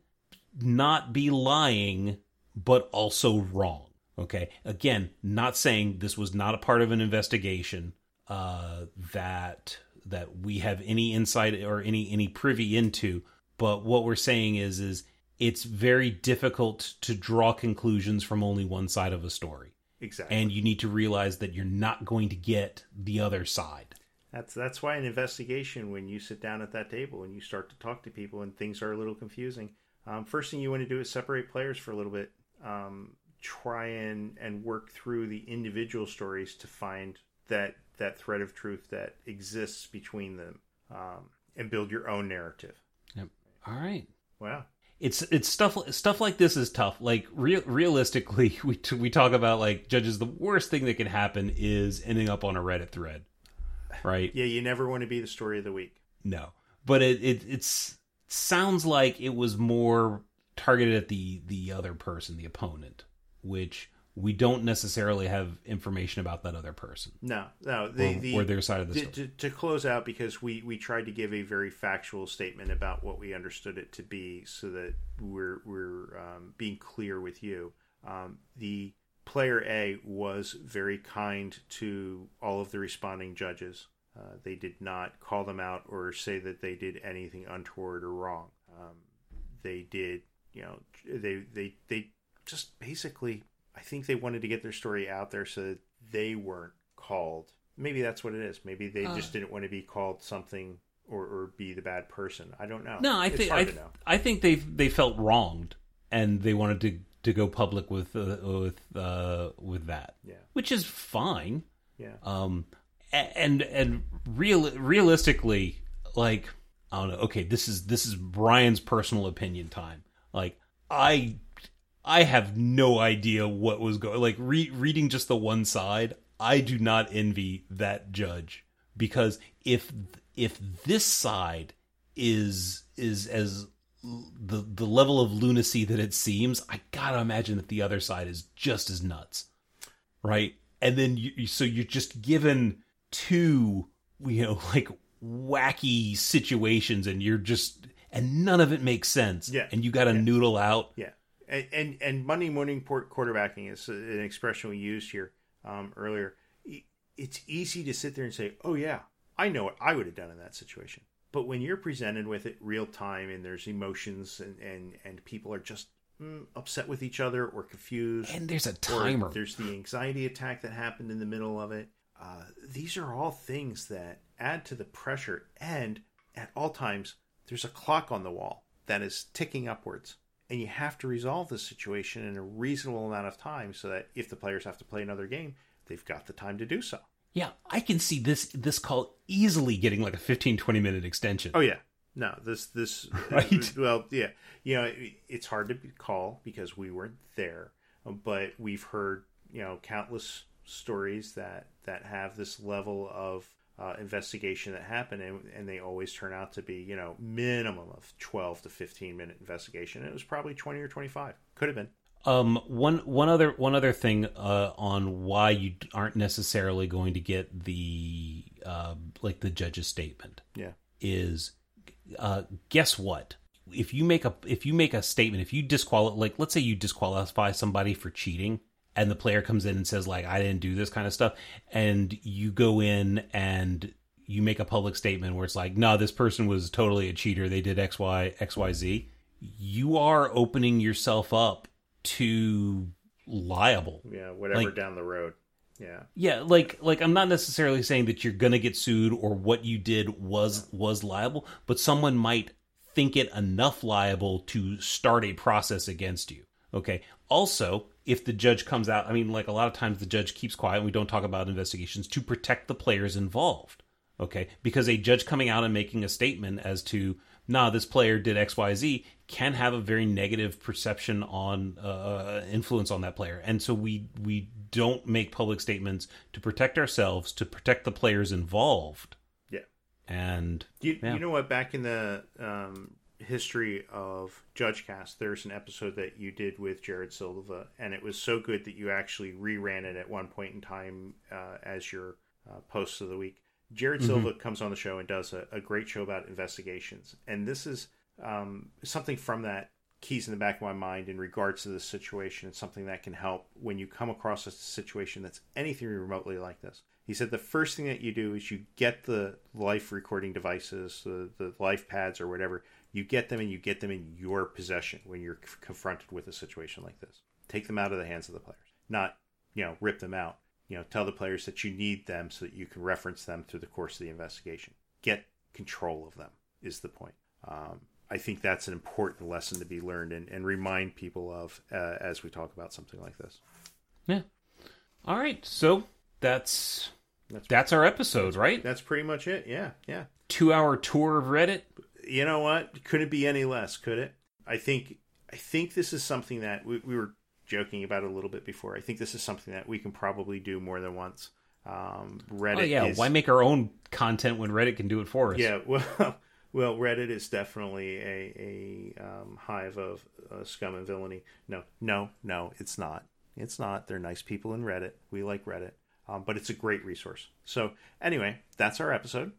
not be lying but also wrong. Okay. Again, not saying this was not a part of an investigation uh, that that we have any insight or any any privy into. But what we're saying is is it's very difficult to draw conclusions from only one side of a story, Exactly. and you need to realize that you're not going to get the other side. That's that's why an investigation, when you sit down at that table and you start to talk to people and things are a little confusing, um, first thing you want to do is separate players for a little bit. Um, try and and work through the individual stories to find that that thread of truth that exists between them, um, and build your own narrative. Yep. All right. Wow. It's it's stuff stuff like this is tough. Like real realistically, we t- we talk about like judges. The worst thing that can happen is ending up on a Reddit thread, right? Yeah, you never want to be the story of the week. No, but it, it it's sounds like it was more targeted at the the other person, the opponent, which we don't necessarily have information about that other person No, no. The, or, the, or their side of the to, story. to, to close out because we we tried to give a very factual statement about what we understood it to be so that we're we're um, being clear with you um, the player a was very kind to all of the responding judges uh, they did not call them out or say that they did anything untoward or wrong um, they did you know they they they just basically I think they wanted to get their story out there so that they weren't called. Maybe that's what it is. Maybe they Uh. just didn't want to be called something or, or be the bad person. I don't know. No, I think I. I think they they felt wronged and they wanted to to go public with uh, with uh, with that, Yeah, which is fine. yeah. Um, and and real realistically, like I don't know. Okay, this is this is Brian's personal opinion time. Like I I have no idea what was going. Like re- reading just the one side, I do not envy that judge because if if this side is is as the the level of lunacy that it seems, I gotta imagine that the other side is just as nuts right? And then you, so you're just given two, you know, like wacky situations, and you're just and none of it makes sense. Yeah. and you got to Yeah. noodle out. Yeah, and and, and Monday morning port quarterbacking is an expression we used here um, earlier. It's easy to sit there and say, "Oh yeah, I know what I would have done in that situation." But when you're presented with it real time and there's emotions and and and people are just mm, upset with each other or confused, And there's a timer. there's the anxiety attack that happened in the middle of it. Uh, these are all things that add to the pressure, and at all times, there's a clock on the wall that is ticking upwards, and you have to resolve the situation in a reasonable amount of time so that if the players have to play another game, they've got the time to do so. Yeah, I can see this this call easily getting like a 15 20 minute extension. Oh yeah, no, this this Right. Well, yeah, you know, it, it's hard to call because we weren't there, but we've heard you know countless stories that that have this level of uh, investigation that happened, and, and they always turn out to be you know minimum of twelve to fifteen minute investigation. It was probably twenty or twenty five. Could have been. Um, one one other one other thing uh, on why you aren't necessarily going to get the uh, like the judge's statement Yeah. is uh, guess what if you make a if you make a statement if you disqualify like let's say you disqualify somebody for cheating and the player comes in and says like I didn't do this kind of stuff and you go in and you make a public statement where it's like no this person was totally a cheater they did x y x y z you are opening yourself up to liable Yeah. Whatever Like- down the road. Yeah. yeah, like like I'm not necessarily saying that you're gonna get sued or what you did was was liable, but someone might think it enough liable to start a process against you. Okay. Also, if the judge comes out, I mean, like a lot of times the judge keeps quiet and we don't talk about investigations to protect the players involved. Okay. Because a judge coming out and making a statement as to, nah, this player did XYZ can have a very negative perception on uh, influence on that player. And so we, we don't make public statements to protect ourselves, to protect the players involved. Yeah. And You, Yeah. you know what? Back in the um, history of JudgeCast, there's an episode that you did with Jared Silva, and it was so good that you actually reran it at one point in time uh, as your uh, post of the week. Jared Silva comes on the show and does a, a great show about investigations, and this is um, something from that keys in the back of my mind in regards to this situation. It's something that can help when you come across a situation that's anything remotely like this. He said the first thing that you do is you get the life recording devices, the, the life pads or whatever. You get them and you get them in your possession when you're c- confronted with a situation like this. Take them out of the hands of the players, not you know rip them out. You know, tell the players that you need them so that you can reference them through the course of the investigation. Get control of them is the point. Um, I think that's an important lesson to be learned and, and remind people of uh, as we talk about something like this. yeah. All right. So that's That's that's our episode, right? that's pretty much it. Yeah, yeah. Two hour tour of Reddit. You know what? Could it be any less? Could it? I think I think this is something that we, we were joking about a little bit before. I think this is something that we can probably do more than once. Um, Reddit. Oh yeah, is, why make our own content when Reddit can do it for us? Yeah, well, well, Reddit is definitely a a um, hive of uh, scum and villainy. No, no, no, it's not. It's not. They're nice people in Reddit. We like Reddit, um, but it's a great resource. So anyway, that's our episode.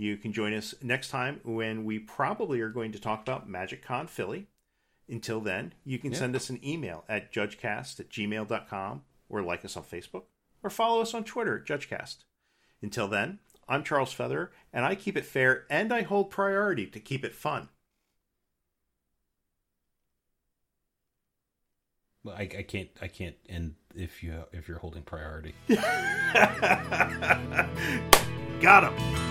You can join us next time when we probably are going to talk about MagicCon Philly. Until then, you can Yeah. send us an email at judgecast at gmail.com or like us on Facebook or follow us on Twitter at judgecast. Until then, I'm Charles Feather, and I keep it fair and I hold priority to keep it fun. Well, I, I can't. I can't end if you if you're holding priority. Got him!